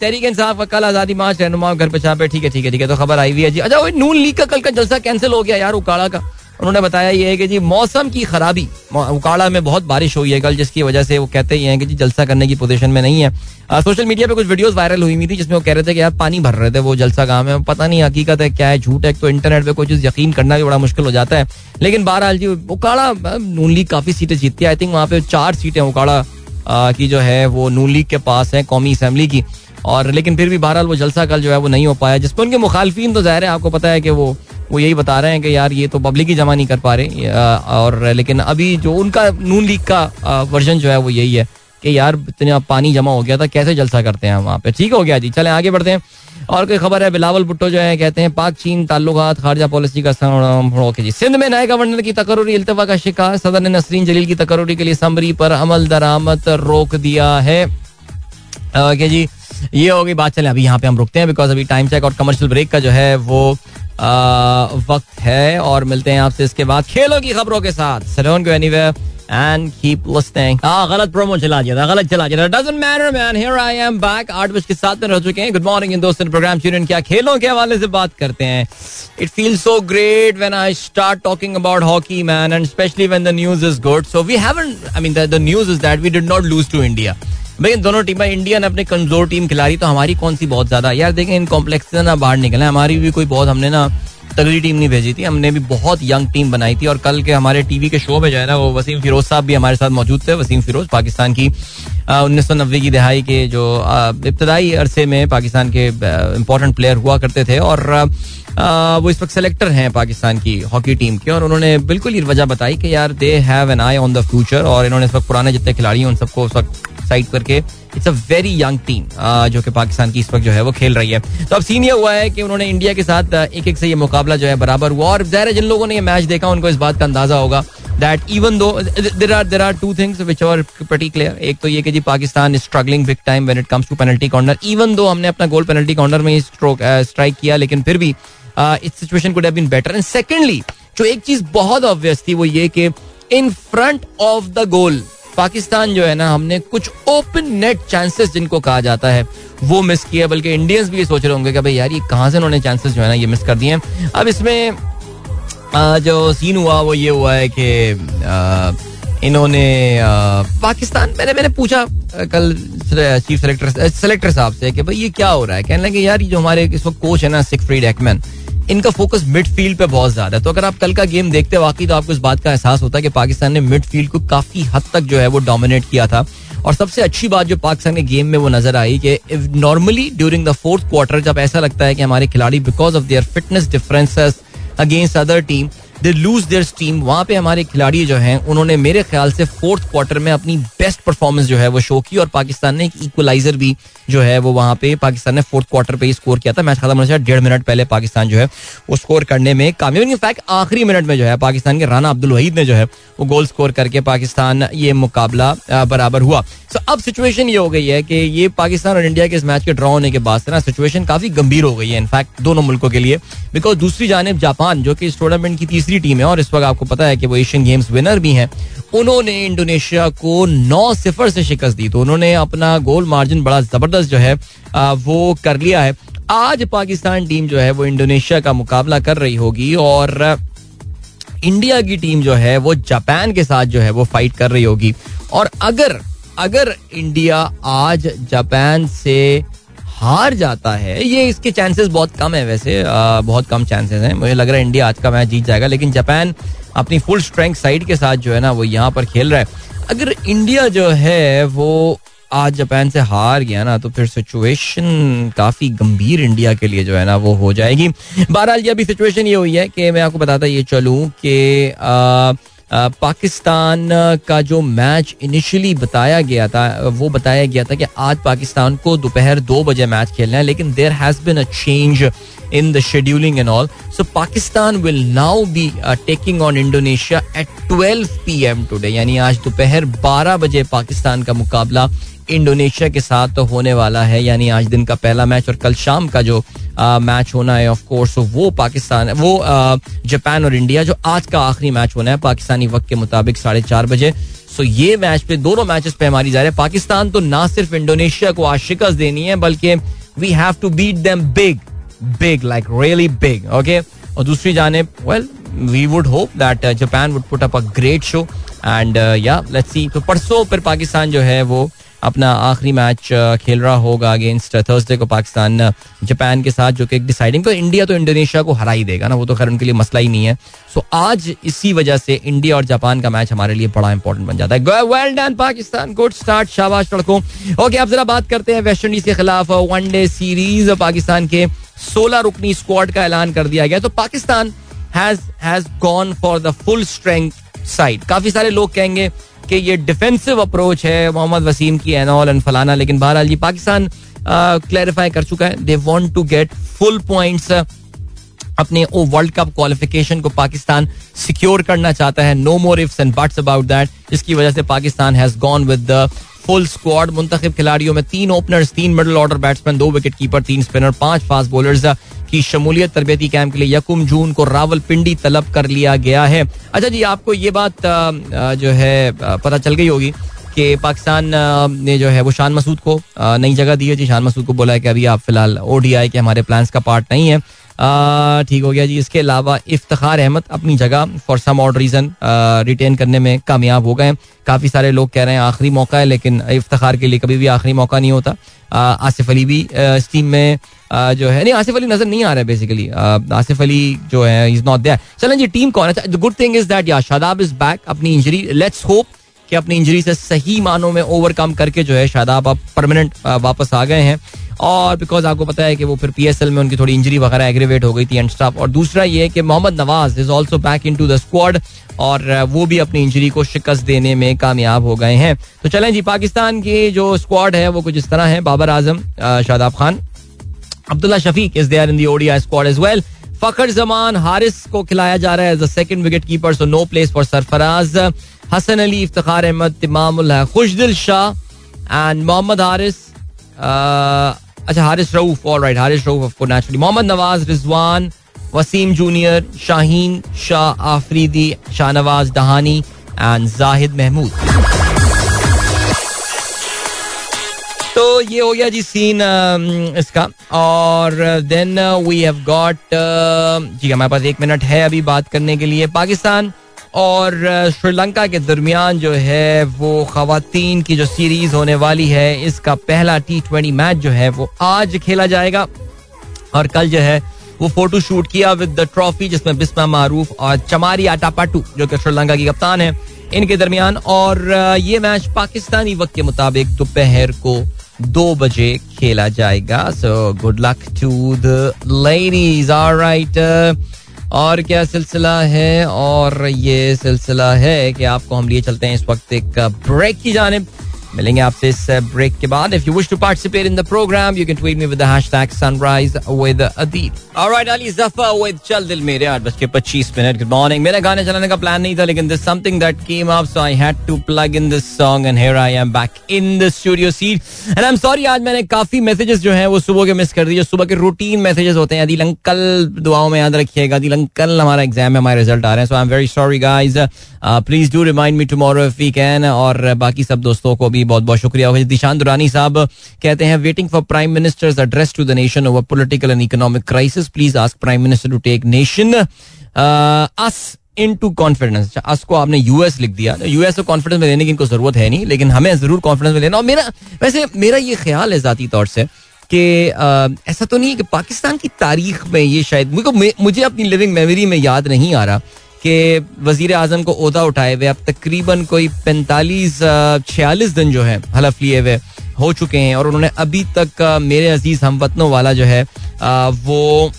तहरीक इंसाफ का कल आज़ादी मार्च रहनुमा घर पे छापे, ठीक है ठीक है ठीक है तो खबर आई हुई है जी। अच्छा नून लीग का कल का जलसा कैंसिल हो गया यार, उकाड़ा का। उन्होंने बताया ये है कि जी मौसम की खराबी उकाड़ा में बहुत बारिश हुई है कल जिसकी वजह से वो कहते ही हैं कि जी जलसा करने की पोजीशन में नहीं है। आ, सोशल मीडिया पे कुछ वीडियोस वायरल हुई हुई थी जिसमें वो कह रहे थे कि यार पानी भर रहे थे वो जलसा गाँव में। पता नहीं हकीकत है क्या है झूठ है तो इंटरनेट पे कोई चीज़ यकीन करना भी बड़ा मुश्किल हो जाता है। लेकिन बहरहाल जी उकाड़ा नून लीग काफ़ी सीटें जीतती है। आई थिंक वहाँ पे चार सीटें उकाड़ा की जो है वो नून लीग के पास है कौमी असम्बली की। और लेकिन फिर भी बहरहाल वो जलसा कल जो है वो नहीं हो पाया जिसपे उनके मुखालफी तो ज़ाहिर है आपको पता है कि वो वो यही बता रहे हैं कि यार, ये तो पब्लिक ही जमा नहीं कर पा रहे। और लेकिन अभी जो उनका नून लीग का वर्जन जो है वो यही है कि यार, इतना पानी जमा हो गया था, कैसे जलसा करते हैं वहाँ पे? ठीक हो गया जी। चले, आगे बढ़ते हैं। और कोई खबर है, बिलावल भुट्टो जो है, कहते हैं, पाक, चीन, ताल्लुकात, खारजा, पॉलिसी का ओके जी सिंध में नए गवर्नर की तकरूरी इल्तवा का शिकार, सदर ने नसरीन जलील की तकरूरी के लिए समरी पर अमल दरामद रोक दिया है। ओके जी, ये होगी बात। चले, अभी यहाँ पे हम रुकते हैं बिकॉज़ अभी टाइम चेक और कमर्शियल ब्रेक का जो है वो वक्त है और मिलते हैं आपसे इसके बाद खेलों की खबरों के साथ। सलोन को एनीवेयर लिसनिंग हाँ गलत प्रोमो चला दिया था, गलत चला दिया था। Doesn't matter man here I am back आठ बज के साथ में रह चुके हैं। गुड मॉर्निंग इन दोस्तों प्रोग्राम यूनियन क्या खेलों के हवाले से बात करते हैं। It feel so great when I start talking about hockey man and specially when the news is good so we haven't I mean the news is that we did not lose to India भाई दोनों team India ने अपने कमज़ोर team खिला तो हमारी कौन सी बहुत ज़्यादा? यार, देखें, इन कॉम्प्लेक्स से ना बाहर निकले हमारी भी कोई बहुत, हमने ना तगड़ी टीम नहीं भेजी थी। हमने भी बहुत यंग टीम बनाई थी। और कल के हमारे टीवी के शो में जो है ना, वो वसीम फिरोज साहब भी हमारे साथ मौजूद थे। वसीम फिरोज, पाकिस्तान की उन्नीस सौ नब्बे की दिहाई के जो इब्तदाई अरसे में पाकिस्तान के इम्पोर्टेंट प्लेयर हुआ करते थे। और वो इस वक्त सेलेक्टर हैं पाकिस्तान की हॉकी टीम के। और उन्होंने बिल्कुल ये वजह बताई कि, यार they have an eye on the future और इन्होंने इस वक्त पुराने जितने खिलाड़ी हैं, उन सबको उस वक्त साइड करके it's a very young team जो कि पाकिस्तान की इस वक्त जो है वो खेल रही है। तो अब सीन ये हुआ है कि उन्होंने इंडिया के साथ एक एक से ये मुकाबला जो है बराबर हुआ। और ज़ाहिर जिन लोगों ने ये मैच देखा, उनको इस बात का अंदाज़ा होगा that even though there are there are two things which are pretty clear एक तो ये कि जी Pakistan struggling big time when it comes to penalty corner even though हमने अपना गोल पेनल्टी कॉर्नर में स्ट्राइक किया, लेकिन फिर भी इस situation could have been better and secondly जो एक चीज़ बहुत ऑब्वियस थी वो ये कि in front of the goal Pakistan जो है ना, हमने कुछ ओपन नेट चांसेस जिनको कहा जाता है, वो मिस किया बल्कि इंडियंस भी ये सोच रहे होंगे कि भाई यार, ये कहाँ से उन्होंने चांसेस जो है ना, ये मिस कर दिए अब इसमें जो सीन हुआ, वो ये हुआ है कि इन्होंने पाकिस्तान, मैंने मैंने पूछा कल चीफ सेलेक्टर सेलेक्टर साहब से कि भाई ये क्या हो रहा है? कहने लगे, यार जो हमारे इस वक्त कोच है ना सिक फ्रीड एक्मैन इनका फोकस मिडफील्ड पे बहुत ज़्यादा है। तो अगर आप कल का गेम देखते वाकई तो आपको इस बात का एहसास होता है कि पाकिस्तान ने मिडफील्ड को काफ़ी हद तक जो है वो डोमिनेट किया था। और सबसे अच्छी बात जो पाकिस्तान के गेम में वो नज़र आई कि normally during the fourth quarter जब ऐसा लगता है कि हमारे खिलाड़ी because of their fitness differences against other team they lose their team वहाँ पे हमारे खिलाड़ी जो हैं, उन्होंने मेरे ख्याल से फोर्थ क्वार्टर में अपनी बेस्ट परफॉर्मेंस जो है वो शो की और पाकिस्तान ने एक इक्वलाइजर भी जो है वो वहाँ पे पाकिस्तान ने फोर्थ क्वार्टर पे ही स्कोर किया था। मैच खत्म होने से डेढ़ मिनट पहले पाकिस्तान जो है वो स्कोर करने में कामयाब इनफैक्ट आखिरी मिनट में जो है पाकिस्तान के राना अब्दुल वहीद ने जो है वो गोल स्कोर करके पाकिस्तान ये मुकाबला बराबर हुआ। तो अब सिचुएशन ये हो गई है कि ये पाकिस्तान और इंडिया के इस मैच के ड्रॉ होने के बाद से ना सिचुएशन काफ़ी गंभीर हो गई है। इनफैक्ट दोनों मुल्कों के लिए। बिकॉज़ दूसरी जानब जापान, जो कि इस टूर्नामेंट की तीसरी टीम है और इस वक्त आपको पता है कि वो एशियन गेम्स विनर भी हैं। उन्होंने इंडोनेशिया को नौ सिफर से शिकस्त दी। तो उन्होंने अपना गोल मार्जिन बड़ा ज़बरदस्त जो है वो कर लिया है। आज पाकिस्तान टीम जो है वो इंडोनेशिया का मुकाबला कर रही होगी और इंडिया की टीम जो है वो जापान के साथ जो है वो फाइट कर रही होगी। और अगर अगर इंडिया आज जापान से हार जाता है ये इसके चांसेस बहुत कम है वैसे आ, बहुत कम चांसेस हैं। मुझे लग रहा है इंडिया आज का मैच जीत जाएगा लेकिन जापान अपनी फुल स्ट्रेंथ साइड के साथ जो है ना वो यहाँ पर खेल रहा है। अगर इंडिया जो है वो आज जापान से हार गया ना तो फिर सिचुएशन काफ़ी गंभीर इंडिया के लिए जो है ना, वो हो जाएगी। बहरहाल, ये अभी सिचुएशन ये हुई है कि मैं आपको बताता ये चलूँ कि पाकिस्तान का जो मैच इनिशियली बताया गया था वो बताया गया था कि आज पाकिस्तान को दोपहर दो बजे मैच खेलना है, लेकिन there has been a change in the scheduling and also Pakistan will now be taking on Indonesia at 12 PM today यानी आज दोपहर 12 बजे पाकिस्तान का मुकाबला इंडोनेशिया के साथ तो होने वाला है यानी आज दिन का पहला मैच और कल शाम का जो आ, मैच होना है ऑफ़ कोर्स वो पाकिस्तान वो जापान और इंडिया जो आज का आखिरी मैच होना है पाकिस्तानी वक्त के मुताबिक साढ़े चार बजे। सो ये मैच पे दोनों मैचेस पे हमारी जा रहे पाकिस्तान तो ना सिर्फ़ इंडोनेशिया को आज शिकस्त देनी है बल्कि we have to beat them big big like really big okay और दूसरी जाने well we would hope that Japan would put up a great show and या लेट्स सी तो परसों फिर पाकिस्तान जो है वो अपना आखिरी मैच खेल रहा होगा अगेंस्ट थर्सडे को पाकिस्तान जापान के साथ, जो कि डिसाइडिंग तो इंडिया तो इंडोनेशिया को हरा ही देगा ना, वो तो खैर उनके लिए मसला ही नहीं है। सो आज इसी वजह से इंडिया और जापान का मैच हमारे लिए बड़ा इंपॉर्टेंट बन जाता है। Well done Pakistan. Good start शाबाश लड़कों। ओके अब जरा बात करते हैं वेस्ट इंडीज के खिलाफ वनडे सीरीज़ पाकिस्तान के सोलह रुकनी स्क्वाड का ऐलान कर दिया गया। तो Pakistan has has gone for the full strength side काफ़ी सारे लोग कहेंगे कि ये डिफेंसिव अप्रोच है मोहम्मद वसीम की एनॉल एंड फलाना, लेकिन बहरहाल ये पाकिस्तान क्लैरिफाई कर चुका है। They want to get full points अपने ओ वर्ल्ड कप क्वालिफिकेशन को पाकिस्तान सिक्योर करना चाहता है। No more ifs and buts about that जिसकी वजह से Pakistan has gone with the full squad मुंतखब खिलाड़ियों में तीन ओपनर्स तीन मिडल ऑर्डर बैट्समैन दो विकेट कीपर तीन स्पिनर पाँच फास्ट बॉलर्स की शमूलियत तरबती कैंप के लिए यकुम जून को रावल पिंडी तलब कर लिया गया है। अच्छा जी, आपको ये बात जो है पता चल गई होगी कि पाकिस्तान ने जो है वो शान मसूद को नई जगह दी है। जी, शान मसूद को बोला है कि अभी आप फ़िलहाल ओडीआई के हमारे प्लान्स का पार्ट नहीं है। ठीक हो गया जी। इसके अलावा इफ्तार अहमद अपनी जगह for some odd reason retain करने में कामयाब हो गए हैं। काफ़ी सारे लोग कह रहे हैं आखिरी मौका है, लेकिन इफ्तार के लिए कभी भी आखिरी मौका नहीं होता। आसिफ अली भी इस टीम में जो है, नहीं, आसिफ अली नज़र नहीं आ रहा है बेसिकली आसिफ अली जो है इज़ नॉट देयर चलें जी टीम कौन है? Good thing is that yeah, Shadab is back अपनी इंजरी लेट्स होप कि अपनी इंजरी से सही मानों में ओवरकम करके जो है, शादाब अब परमानेंट वापस आ गए हैं। और बिकॉज़ आपको पता है कि वो फिर पीएसएल में उनकी थोड़ी इंजरी वगैरह एग्रीवेट हो गई थी एंड स्टाफ और दूसरा ये कि Mohammad Nawaz is also back into the squad और वो भी अपनी इंजरी को शिकस्त देने में कामयाब हो गए हैं। तो चलें जी, पाकिस्तान की जो स्क्वाड है, वो कुछ इस तरह है। Babar Azam Shadab Khan, Abdullah Shafique is there in the ODI squad as well Fakhar Zaman Haris को खिलाया जा रहा है as the second wicket keeper so no place for Sarfaraz. Hasan Ali Iftikhar Ahmed Imamul Khushdil Shah and Mohammad Haris अच्छा Haris Rauf all right Haris Rauf of naturally Mohammad Nawaz Rizwan Wasim junior Shaheen Shah Afridi Shahnawaz Dahani and Zahid Mahmood तो ये हो गया जी scene इसका और then we have got जी हमारे पास एक मिनट है अभी बात करने के लिए पाकिस्तान और श्रीलंका के दरमियान जो है वो खातन की जो सीरीज़ होने वाली है, इसका पहला टी ट्वेंटी मैच जो है वो आज खेला जाएगा। और कल जो है वो फ़ोटो शूट किया विद द ट्रॉफी, जिसमें बिस्मा मारूफ और चमारी आटापाटू, जो कि श्रीलंका की कप्तान है, इनके दरमियान। और ये मैच पाकिस्तानी वक्त के मुताबिक दोपहर को दो बजे खेला जाएगा। So good luck to the ladies right और क्या सिलसिला है? और ये सिलसिला है कि आपको हम लिए चलते हैं इस वक्त एक ब्रेक की जानब। मिलेंगे आपसे इस ब्रेक के बाद। If you wish to participate in the programme you can tweet me with the hashtag sunrise with Adeel all right Ali Jaffa with चल दिल मेरे 8 बज के 25 मिनट गुड मॉर्निंग मेरा गाने चलाने का प्लान नहीं था, लेकिन this something that came up so I had to plug in this song and here I am back in the studio seat and I am sorry आज मैंने काफ़ी मैसेजेस जो हैं, वो सुबह के मिस कर दिए। सुबह के रूटीन मैसेजेस होते हैं। अदिल अंकल दुआओं में याद रखिएगा। अदिल अंकल हमारा एग्ज़ाम में हमारे रिज़ल्ट आ रहे हैं so I am very sorry guys please do remind me tomorrow if we can और बाकी सब दोस्तों को भी बहुत बहुत शुक्रिया। होगा दिशान दुरानी साहब कहते हैं waiting for prime minister's address to the nation over political and economic crisis please ask prime minister to take nation us into confidence us को आपने यूएस लिख दिया। यूएस को कॉन्फिडेंस में लेने की इनको ज़रूरत है नहीं, लेकिन हमें ज़रूर कॉन्फिडेंस में लेना। और मेरा, वैसे मेरा ये ख्याल है जाती तौर से कि ऐसा तो नहीं है कि पाकिस्तान की तारीख में ये शायद, मुझे अपनी लिविंग मेमोरी में याद नहीं आ रहा। कि वज़ीर आज़म को उहदा उठाए हुए अब तकरीबन कोई पैंतालीस छियालीस दिन जो है हलफ लिए हुए हो चुके हैं और उन्होंने अभी तक मेरे अज़ीज़ हम वतनों वाला जो है वो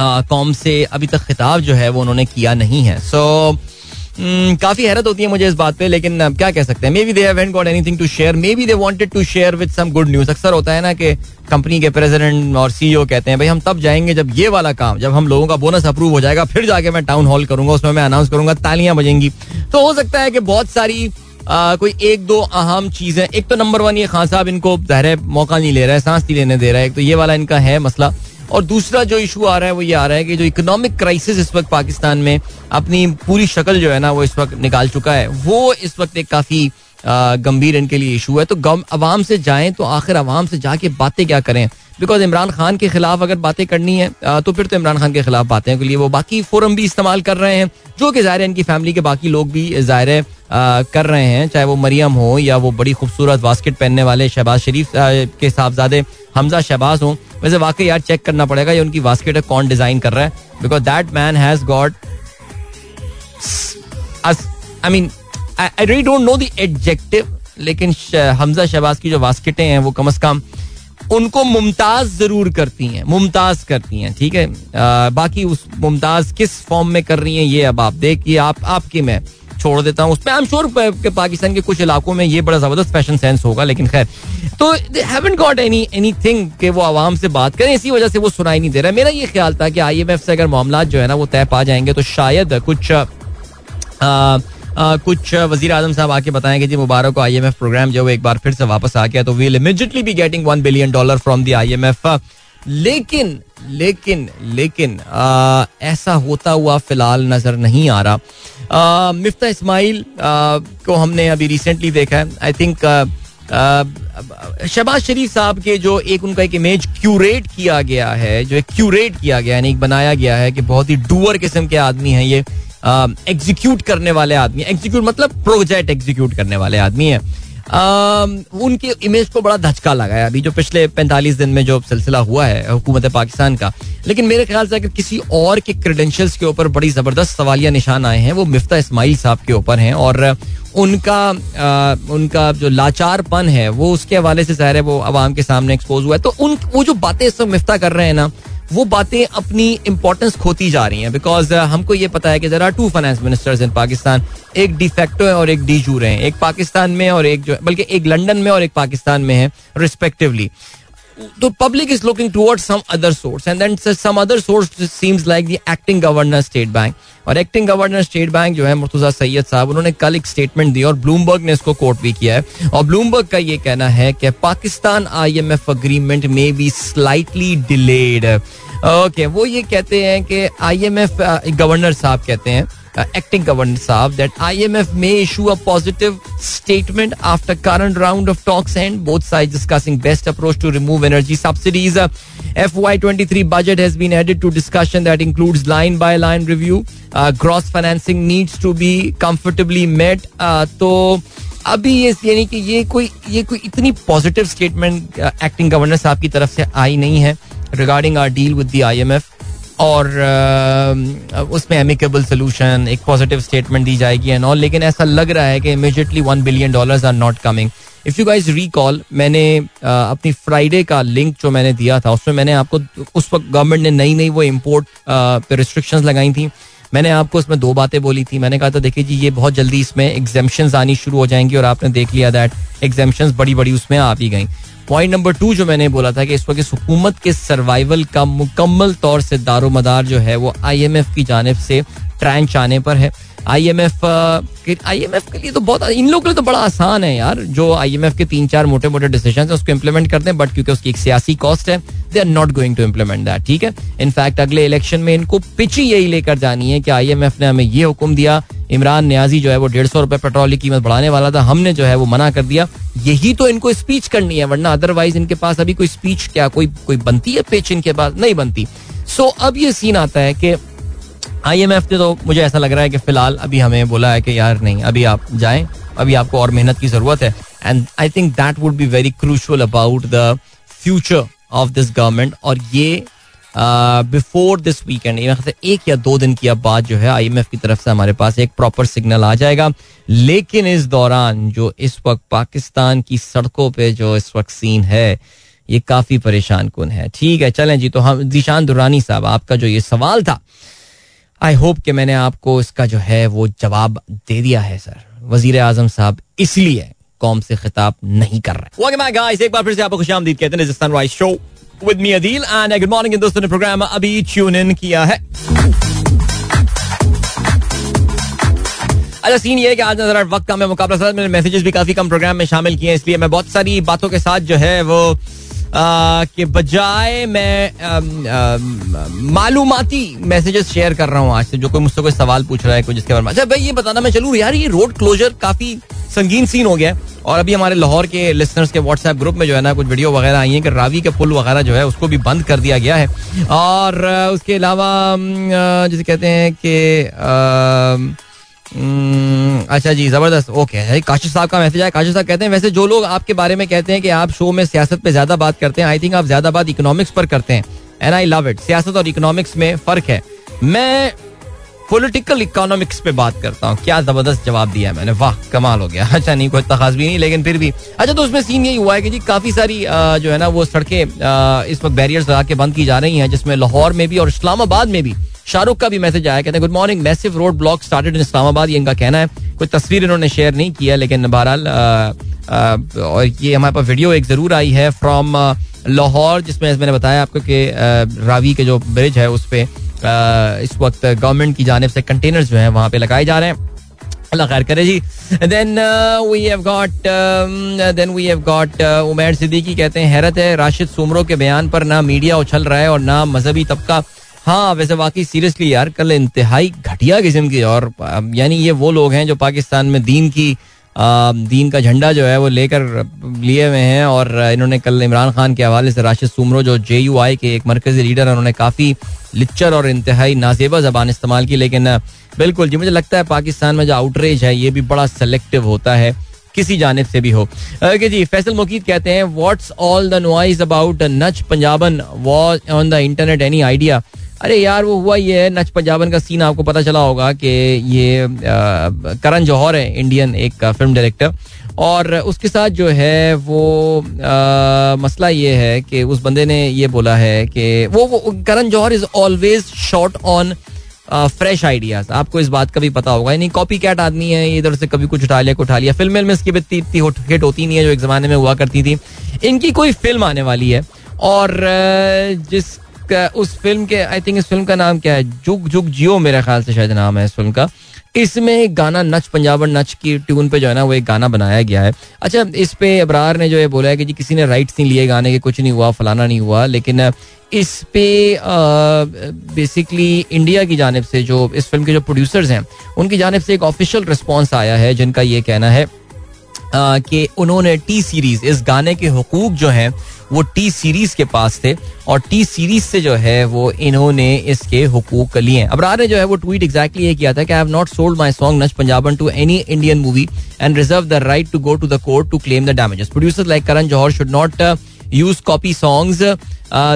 कौम से अभी तक खिताब जो है वो उन्होंने किया नहीं है। सो so, Hmm, काफ़ी हैरत होती है मुझे इस बात पे लेकिन क्या कह सकते हैं? Maybe they haven't got anything to share maybe they wanted to share with some good news अक्सर होता है ना कि कंपनी के प्रेसिडेंट और सीईओ कहते हैं भाई हम तब जाएँगे जब ये वाला काम जब हम लोगों का बोनस अप्रूव हो जाएगा फिर जाके मैं टाउन हॉल करूँगा उसमें मैं अनाउंस करूँगा तालियाँ बजेंगी। तो हो सकता है कि बहुत सारी आ, कोई एक दो अहम चीज़ें एक तो नंबर वन ये खान साहब इनको जहर मौका नहीं ले रहा है सांस नहीं लेने दे रहा है एक तो ये वाला इनका है मसला। और दूसरा जो इशू आ रहा है वो ये आ रहा है कि जो इकोनॉमिक क्राइसिस इस वक्त पाकिस्तान में अपनी पूरी शक्ल जो है ना वो इस वक्त निकाल चुका है। वो इस वक्त एक काफ़ी गंभीर इनके लिए इशू है। तो अवाम से जाएँ तो आखिर अवाम से जाके बातें क्या करें? बिकॉज़ इमरान खान के खिलाफ अगर बातें करनी है तो फिर तो इमरान खान के खिलाफ बातें के लिए वो बाकी फोरम भी इस्तेमाल कर रहे हैं, जो कि ज़ाहिर इनकी फैमिली के बाकी लोग भी ज़ाहिर कर रहे हैं, चाहे वो मरियम हो या वो बड़ी खूबसूरत बास्केट पहनने वाले शहबाज शरीफ के साहबजादे हमजा शहबाज हों। वैसे वाकई यार चेक करना पड़ेगा, ये उनकी बास्केट कौन डिज़ाइन कर रहा है? Because that man has got I mean I really don't know the adjective लेकिन हमजा शहबाज की जो बास्केटें हैं वो कम अज कम उनको मुमताज़ ज़रूर करती हैं मुमताज़ करती हैं ठीक है? बाकी उस मुमताज़ किस फॉर्म में कर रही हैं ये अब आप देखिए आप आपकी मैं छोड़ देता हूँ। उसमें आई एम श्योर पाकिस्तान के कुछ इलाकों में ये बड़ा ज़बरदस्त फ़ैशन सेंस होगा लेकिन खैर। तो haven't got any anything कि वो आवाम से बात करें इसी वजह से वो सुनाई नहीं दे रहा मेरा ये ख्याल था कि आई एम एफ़ से अगर मामला जो है ना वो तय पा जाएँगे तो शायद कुछ आ, कुछ वज़ीर आज़म साहब आके बताएँ कि जी मुबारक को आई एम एफ़ प्रोग्राम जो एक बार फिर से वापस आ गया तो we'll immediately be getting one billion dollar from the I M F लेकिन लेकिन लेकिन आ, ऐसा होता हुआ फ़िलहाल नज़र नहीं आ रहा। मिफ्ता इस्माइल को हमने अभी रिसेंटली देखा है। आई थिंक शहबाज शरीफ साहब के जो एक उनका एक इमेज क्यूरेट किया गया है जो एक क्यूरेट किया गया यानी बनाया गया है कि बहुत ही डूअर किस्म के आदमी हैं ये। एग्जीक्यूट करने वाले आदमी एग्जीक्यूट मतलब प्रोजेक्ट एग्जीक्यूट करने वाले आदमी है। उनके इमेज को बड़ा धचका लगा है। अभी जो पिछले 45 दिन में जो सिलसिला हुआ है हुकूमत पाकिस्तान का लेकिन मेरे ख्याल से अगर किसी और के क्रेडेंशियल्स के ऊपर बड़ी ज़बरदस्त सवालिया निशान आए हैं वो मिफ्ता इस्माइल साहब के ऊपर हैं और उनका आ, उनका जो लाचारपन है वो उसके हवाले से ज़ाहिर है वो आवाम के सामने एक्सपोज हुआ है। तो उन वो जो बातें सब मिफ्ता कर रहे हैं ना वो बातें अपनी इंपॉर्टेंस खोती जा रही हैं बिकॉज़ uh, हमको ये पता है कि जरा two finance ministers in Pakistan एक डिफेक्टो है और एक डी रहे हैं एक पाकिस्तान में और एक जो बल्कि एक लंडन में और एक पाकिस्तान में है respectively public is looking toward some other source and then some other source seems like the acting governor state bank और एक्टिंग गवर्नर स्टेट बैंक जो है मुर्तजा सैयद साहब, उन्होंने कल एक स्टेटमेंट दी, और ब्लूमबर्ग ने इसको कोट भी किया है। और ब्लूमबर्ग का ये कहना है कि पाकिस्तान आईएमएफ अग्रीमेंट में बी स्लाइटली डिलेड ओके, वो ये कहते हैं कि आईएमएफ गवर्नर साहब कहते हैं एक्टिंग गवर्नर साहब दैट आई एम एफ़ में issue a positive statement after current round of talks and both side discussing best approach to remove energy subsidies F Y twenty three budget has been added to discussion that includes line by line review gross financing needs to be comfortably met तो अभी ये यानी कि ये कोई ये कोई इतनी पॉजिटिव स्टेटमेंट एक्टिंग गवर्नर साहब की तरफ़ से आई नहीं है regarding our deal with the IMF um और उसमें एमिकेबल सोल्यूशन एक पॉजिटिव स्टेटमेंट दी जाएगी एंड ऑल लेकिन ऐसा लग रहा है कि immediately one billion dollars are not coming if you guys recall मैंने अपनी फ्राइडे का लिंक जो मैंने दिया था, उसमें मैंने आपको, उस वक्त गवर्नमेंट ने नई नई वो इम्पोर्ट पे रिस्ट्रिक्शंस लगाई थी। मैंने आपको उसमें दो बातें बोली थी। मैंने कहा था, देखिए जी, ये बहुत जल्दी इसमें एग्जामेशन आनी शुरू हो जाएँगी और आपने देख लिया दैट एग्जामेशन बड़ी बड़ी उसमें आ भी गई। पॉइंट नंबर टू जो मैंने बोला था कि इस वक्त हुकूमत के सर्वाइवल का मुकम्मल तौर से दारोमदार जो है वो आईएमएफ की जानब से ट्रैंच आने पर है। आईएमएफ आईएमएफ के लिए तो बहुत इन लोगों के लिए तो बड़ा आसान है यार जो आईएमएफ के तीन चार मोटे मोटे डिसीज़न है उसको इम्प्लीमेंट करते हैं बट क्योंकि उसकी एक सियासी कॉस्ट है they are not going to implement that ठीक है? इनफैक्ट अगले इलेक्शन में इनको पिच ही यही लेकर जानी है कि आईएमएफ ने हमें ये हुक्म दिया इमरान न्याजी जो है वो डेढ़ सौ रुपए पेट्रोल की कीमत बढ़ाने वाला था हमने जो है वो मना कर दिया यही तो इनको स्पीच करनी है वरना अदरवाइज़ इनके पास अभी कोई स्पीच क्या कोई कोई बनती है पिच इनके पास? नहीं बनती। सो so, अब ये सीन आता है कि आईएमएफ ने तो मुझे ऐसा लग रहा है कि फ़िलहाल अभी हमें बोला है कि यार नहीं, अभी आप जाएँ, अभी आपको और मेहनत की ज़रूरत है। And I think that would be very crucial about the future of this government और ये बिफोर दिस वीकेंड एक या दो दिन की अब बात जो है आईएमएफ की तरफ़ से हमारे पास एक प्रॉपर सिग्नल आ जाएगा। लेकिन इस दौरान जो इस वक्त पाकिस्तान की सड़कों पे जो इस वक्त सीन है, ये काफ़ी परेशान कन है। ठीक है, चलें जी तो हम दिशान दुरानी साहब, आपका जो ये सवाल था आई होप कि मैंने आपको इसका जो है वो जवाब दे दिया है सर वज़ीर आज़म साहब इसलिए कौम से खिताब नहीं कर रहे। एक बार फिर से आपको खुश आमदीद कहते हैं sunrise show with me Adeel and good morning दोस्तों ने प्रोग्राम अभी ट्यून इन किया है। अच्छा सीन ये है कि आज नज़र वक्त का मैं मुकाबला मैसेजेस भी काफ़ी कम प्रोग्राम में शामिल किए हैं, इसलिए मैं बहुत सारी बातों के साथ जो है वो के बजाय मैं मालूमती मैसेजेस शेयर कर रहा हूँ आज से, जो कोई मुझसे कोई सवाल पूछ रहा है, कोई जिसके बारे में। अच्छा भाई, ये बताना मैं चलूँ, यार, ये रोड क्लोजर काफ़ी संगीन सीन हो गया है। और अभी हमारे लाहौर के लिसनर्स के व्हाट्सएप ग्रुप में जो है ना, कुछ वीडियो वगैरह आई है कि रावी के पुल वगैरह जो है, उसको भी बंद कर दिया गया है। और उसके अलावा जैसे कहते हैं कि अच्छा जी, ज़बरदस्त। ओके काशिफ साहब का मैसेज है काशिफ साहब कहते हैं, वैसे जो लोग आपके बारे में कहते हैं कि आप शो में सियासत पे ज़्यादा बात करते हैं आई थिंक आप ज़्यादा बात इकोनॉमिक्स पर करते हैं। एंड आई लव इट सियासत और इकोनॉमिक्स में फ़र्क है। मैं पॉलिटिकल इकोनॉमिक्स पे बात करता हूँ। क्या ज़बरदस्त जवाब दिया मैंने। वाह, कमाल हो गया। अच्छा नहीं, कोई खास भी नहीं, लेकिन फिर भी। अच्छा तो उसमें सीन यही हुआ है कि जी, काफ़ी सारी जो है ना, वो सड़कें इस वक्त बैरियर्स लगा के बंद की जा रही हैं, जिसमें लाहौर में भी और इस्लामाबाद में भी शाहरुख का भी मैसेज आया, कहते हैं good morning massive road block started in Islamabad ये इनका कहना है। कोई तस्वीर इन्होंने शेयर नहीं किया लेकिन बहरहाल और ये हमारे पास वीडियो एक ज़रूर आई है फ्रॉम लाहौर, जिसमें मैंने बताया आपको कि रावी के जो ब्रिज है उस पर इस वक्त गवर्नमेंट की जानब से कंटेनर जो है वहाँ पे लगाए जा रहे हैं। अल्लाह खैर करे जी। Then we have got then we have got Umair Siddiqui कहते हैं, हैरत है, राशिद सुमरो के बयान पर ना मीडिया उछल रहा है और ना मजहबी तबका हाँ वैसे वाकई सीरियसली यार कल इंतहाई घटिया किस्म की और यानी ये वो लोग हैं जो पाकिस्तान में दीन की आ, दीन का झंडा जो है वो लेकर लिए हुए हैं और इन्होंने कल इमरान खान के हवाले से राशिद सुमरो जो जे यू आई के एक मरकजी लीडर है उन्होंने काफ़ी लिच्चर और इंतहाई नाजेबा जबान इस्तेमाल की। लेकिन बिल्कुल जी मुझे लगता है पाकिस्तान में जो आउटरेज है ये भी बड़ा सेलेक्टिव होता है किसी जानब से भी हो। okay, जी फैसल मुकीद कहते हैं what's all the noise about Nach Punjaban was on the internet any idea अरे यार वो हुआ ये है नच पंजाबन का सीन आपको पता चला होगा कि ये करण जौहर है इंडियन एक फ़िल्म डायरेक्टर और उसके साथ जो है वो आ, मसला ये है कि उस बंदे ने ये बोला है कि वो, वो Karan Johar is always short on fresh ideas आपको इस बात का भी पता होगा। यानी कॉपी कैट आदमी है इधर से कभी कुछ उठा लिया कुछ उठा लिया। फ़िल्म में इसकी इतनी इतनी हिट होती नहीं है जो एक जमाने में हुआ करती थी। इनकी कोई फ़िल्म आने वाली है। और जिस उस फ़िल्म के आई थिंक इस फ़िल्म का नाम क्या है? जुग जुग जियो मेरे ख्याल से शायद नाम है इस फ़िल्म का। इसमें एक गाना नच, पंजाबन नच की ट्यून पे जो है ना, वो एक गाना बनाया गया है। अच्छा इस पे अबरार ने जो है बोला है कि जी, किसी ने राइट्स नहीं लिए गाने के, कुछ नहीं हुआ, फलाना नहीं हुआ, लेकिन, इस पे बेसिकली इंडिया की जानब से जो, इस फ़िल्म के जो प्रोड्यूसर्स हैं, उनकी जानब से एक ऑफिशियल रिस्पॉन्स आया है, जिनका ये कहना है कि उन्होंने टी सीरीज़ इस गाने के हकूक जो हैं, वो टी सीरीज़ के पास थे और टी सीरीज़ से जो है, वो इन्होंने इसके हकूक लिए हैं। अबरार ने जो है, वो ट्वीट एग्जैक्टली ये किया था कि I have not sold my song Nach Punjaban to any Indian movie and reserve the right to go to the court to claim the damages producer like Karan Johar should not use copy songs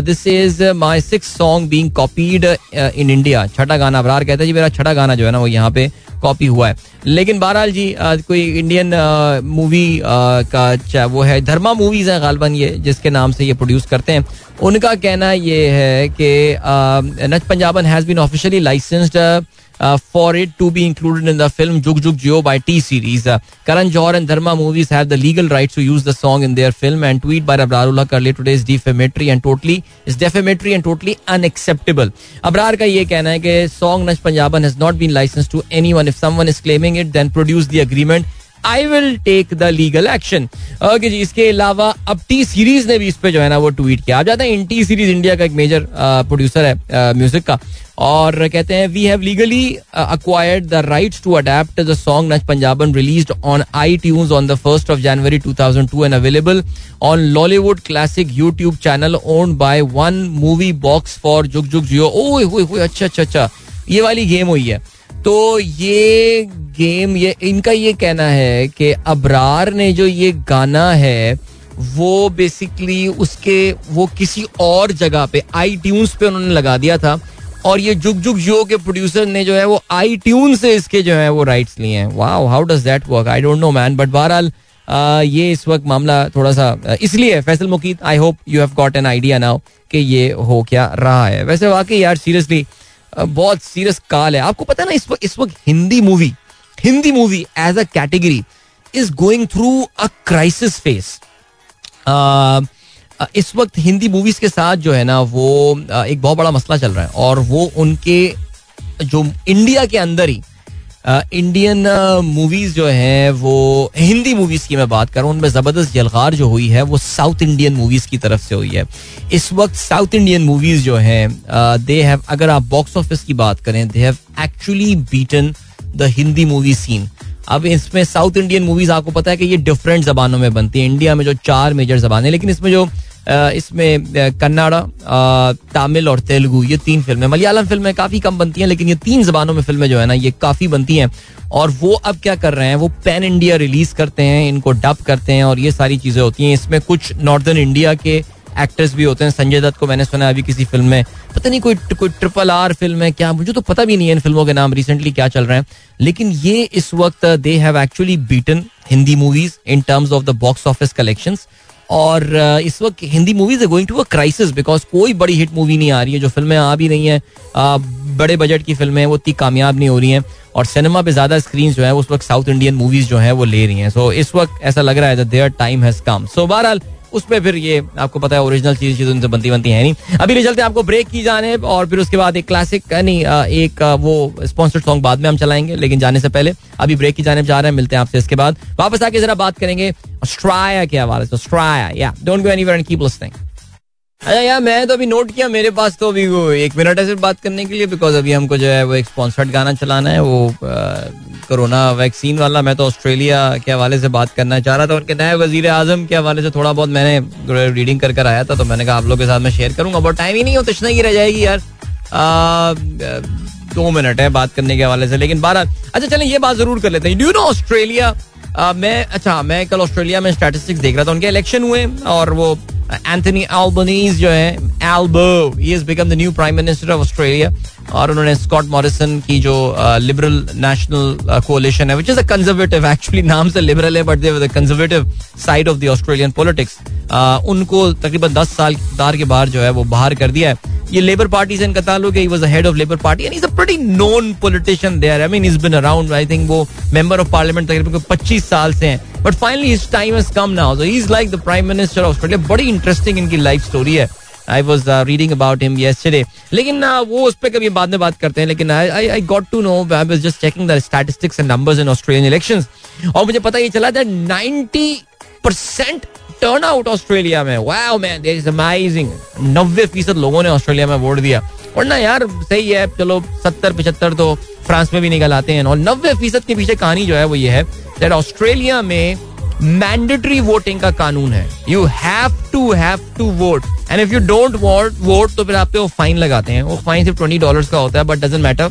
this is my six song being copied in India छठा गाना अबरार कहता है जी मेरा छठा गाना जो है ना वो यहाँ पे कॉपी हुआ है. लेकिन बहरहाल जी कोई इंडियन मूवी का चाहे वो है धर्मा मूवीज़ है गालबन ये जिसके नाम से ये प्रोड्यूस करते हैं। उनका कहना ये है कि Nach Punjaban has been officially licensed uh, for it to be included in the film Jug Jug Jio by T series. Uh, Karan Johar and Dharma movies have the legal rights to use the song in their film and tweet by Abrarullah Karli today is defamatory and totally is defamatory and totally unacceptable. Abrar का ये कहना है कि song Nash Punjaban has not been licensed to anyone. If someone is claiming it, then produce the agreement. I will take the legal action okay जी, इसके अलावा अब T series ने भी इस पे जो है ना वो ट्वीट किया। आप जाते हैं इन टी सीरीज़ इंडिया का एक मेजर प्रोड्यूसर है म्यूज़िक का। और कहते हैं we have legally acquired the rights to adapt song Nach Punjaban released on iTunes on the first of January 2002 and available on Lollywood classic YouTube channel owned by one movie box for Jug Jugg Jeeyo होए अच्छा अच्छा अच्छा। ये वाली game हुई है। तो ये गेम, ये, इनका ये कहना है कि अबरार ने जो ये गाना है, वो बेसिकली उसके, वो किसी और जगह पे आई ट्यून्स पे उन्होंने लगा दिया था। और ये जुग जुग जो के प्रोड्यूसर ने जो है, वो आई ट्यून से इसके जो है, वो राइट्स लिए हैं। Wow how does that work I don't know man but बहरहाल ये इस वक्त मामला थोड़ा सा इसलिए Faisal Muqeet I hope you have got an idea now कि ये हो क्या रहा है। वैसे वाकई यार सीरियसली बहुत सीरियस काल है। आपको पता है ना, इस वक्त इस वक्त Hindi movie Hindi movie as a category is going through a crisis phase इस वक्त हिंदी मूवीज़ के साथ जो है ना वो एक बहुत बड़ा मसला चल रहा है और वो उनके जो इंडिया के अंदर ही इंडियन मूवीज़ जो है वो हिंदी मूवीज़ की मैं बात करूँ उनमें ज़बरदस्त जलगार जो हुई है वो साउथ इंडियन मूवीज़ की तरफ़ से हुई है इस वक्त साउथ इंडियन मूवीज़ जो है दे हैव अगर आप बॉक्स ऑफ़िस की बात करें they have actually beaten the Hindi movie scene अब इसमें साउथ इंडियन मूवीज़ आपको पता है कि ये डिफरेंट जबानों में बनती है। इंडिया में जो चार मेजर जबान है, लेकिन इसमें जो इसमें कन्नाडा तमिल और तेलुगु, ये तीन फ़िल्में मलयालम फ़िल्में काफ़ी कम बनती हैं, लेकिन ये तीन जबानों में फ़िल्में जो है ना, ये काफ़ी बनती हैं। और वो अब क्या कर रहे हैं, वो पैन इंडिया रिलीज़ करते हैं, इनको डब करते हैं और ये सारी चीज़ें होती हैं। इसमें कुछ नॉर्दर्न इंडिया के एक्टर्स भी होते हैं। संजय दत्त को मैंने सुना अभी किसी फ़िल्म में। पता नहीं कोई कोई ट्रिपल आर फ़िल्म है क्या? मुझे तो पता भी नहीं है इन फ़िल्मों के नाम रिसेंटली क्या चल रहे हैं। लेकिन ये इस वक्त they have actually beaten Hindi movies in terms of the box office collections और इस वक्त Hindi movies going to a crisis because कोई बड़ी हिट मूवी नहीं आ रही है। जो फ़िल्में आ भी नहीं है बड़े बजट की फ़िल्में वो इतनी कामयाब नहीं हो रही हैं। और सिनेमा पे ज़्यादा स्क्रीन जो है उस वक्त साउथ इंडियन मूवीज़ जो है वो ले रही हैं। सो so, इस वक्त ऐसा लग रहा है their time has come so बहरहाल उसमें फिर ये, आपको पता है ओरिजिनल चीज़ चीज़ उनसे बनती बनती है नहीं। अभी ले चलते आपको ब्रेक की जाने और फिर उसके बाद एक क्लासिक नहीं एक वो स्पॉन्सर्ड सॉन्ग बाद में हम चलाएँगे, लेकिन जाने से पहले अभी ब्रेक की जाने जा रहे हैं, मिलते हैं आपसे इसके बाद। वापस आके जरा बात करेंगे ऑस्ट्राया के हवाले से Australia yeah don't go and keep listening अच्छा यार मैं तो अभी नोट किया, मेरे पास तो अभी वो एक मिनट है सिर्फ़ बात करने के लिए बिकॉज़ अभी हमको जो है वो एक स्पॉन्सर्ड गाना चलाना है, वो कोरोना वैक्सीन वाला, मैं तो ऑस्ट्रेलिया के हवाले से बात करना चाह रहा था, उनके नए वज़ीर आज़म के हवाले से थोड़ा बहुत मैंने रीडिंग कर कर आया था तो मैंने कहा आप लोग के साथ मैं शेयर करूँगा बहुत टाइम ही नहीं हो तशना ही रह जाएगी यार। दो मिनट है बात करने के हवाले से, लेकिन बारह अच्छा चलें, ये बात ज़रूर कर लेते हैं। डू नो ऑस्ट्रेलिया मैं अच्छा मैं कल ऑस्ट्रेलिया में स्टैटिस्टिक्स देख रहा था, उनके इलेक्शन हुए और वो एंथनी एल्बनीज जो है Albo he is become the new prime minister of Australia और उन्होंने स्कॉट मॉरिसन की जो लिबरल नेशनल कोalition है which is a conservative actually नाम से लिबरल है but they conservative side of the Australian politics उनको तकरीबन दस साल के बाहर जो है, वो बाहर कर दिया है। ये लेबर पार्टी से इनका ताल्लुक है he was head of labour party and is a pretty known politician there I mean is been around I think वो मेंबर ऑफ़ पार्लियामेंट तकरीबन 25 साल से हैं। But finally his time has come now so he is like the prime minister of Australia बड़ी interesting इनकी life story है। I was reading about him yesterday. लेकिन uh, वो उस पर कभी बाद में बात करते हैं लेकिन I I got to know I was just checking the statistics and numbers in Australian elections और मुझे पता ये चला था 90 परसेंट टर्न आउट ऑस्ट्रेलिया में। वाओ मैन इज़ अमेजिंग नब्बे फ़ीसद लोगों ने ऑस्ट्रेलिया में वोट दिया। वरना यार, सही है, चलो, सत्तर, पिछहत्तर तो फ्रांस में भी निकल आते हैं। और नब्बे फ़ीसद के पीछे कहानी जो है वो ये है दैट ऑस्ट्रेलिया में मैंडेटरी वोटिंग का कानून है। You have to have to vote and if you don't vote vote तो फिर आप पे वो फाइन लगाते हैं। वो फाइन सिर्फ़ ट्वेंटी डॉलर का होता है बट डजेंट मैटर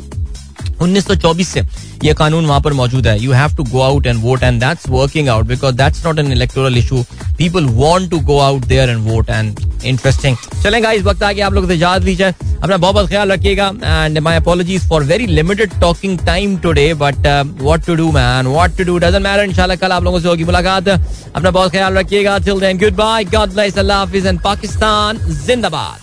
1924 से ये कानून वहाँ पर मौजूद है। You have to go out and vote and that's working out because that's not an electoral issue people want to go out there and vote and interesting चलेगा इस वक्त आगे आप लोग इजाज़त लीजिए। अपना बहुत बहुत ख्याल रखिएगा and my for very limited talking time but to do man to do कल आप लोगों से होगी मुलाकात। अपना बहुत ख्याल रखिएगा गुड बाय गॉड ब्लेस अल्लाह हाफिज एंड पाकिस्तान जिंदाबाद।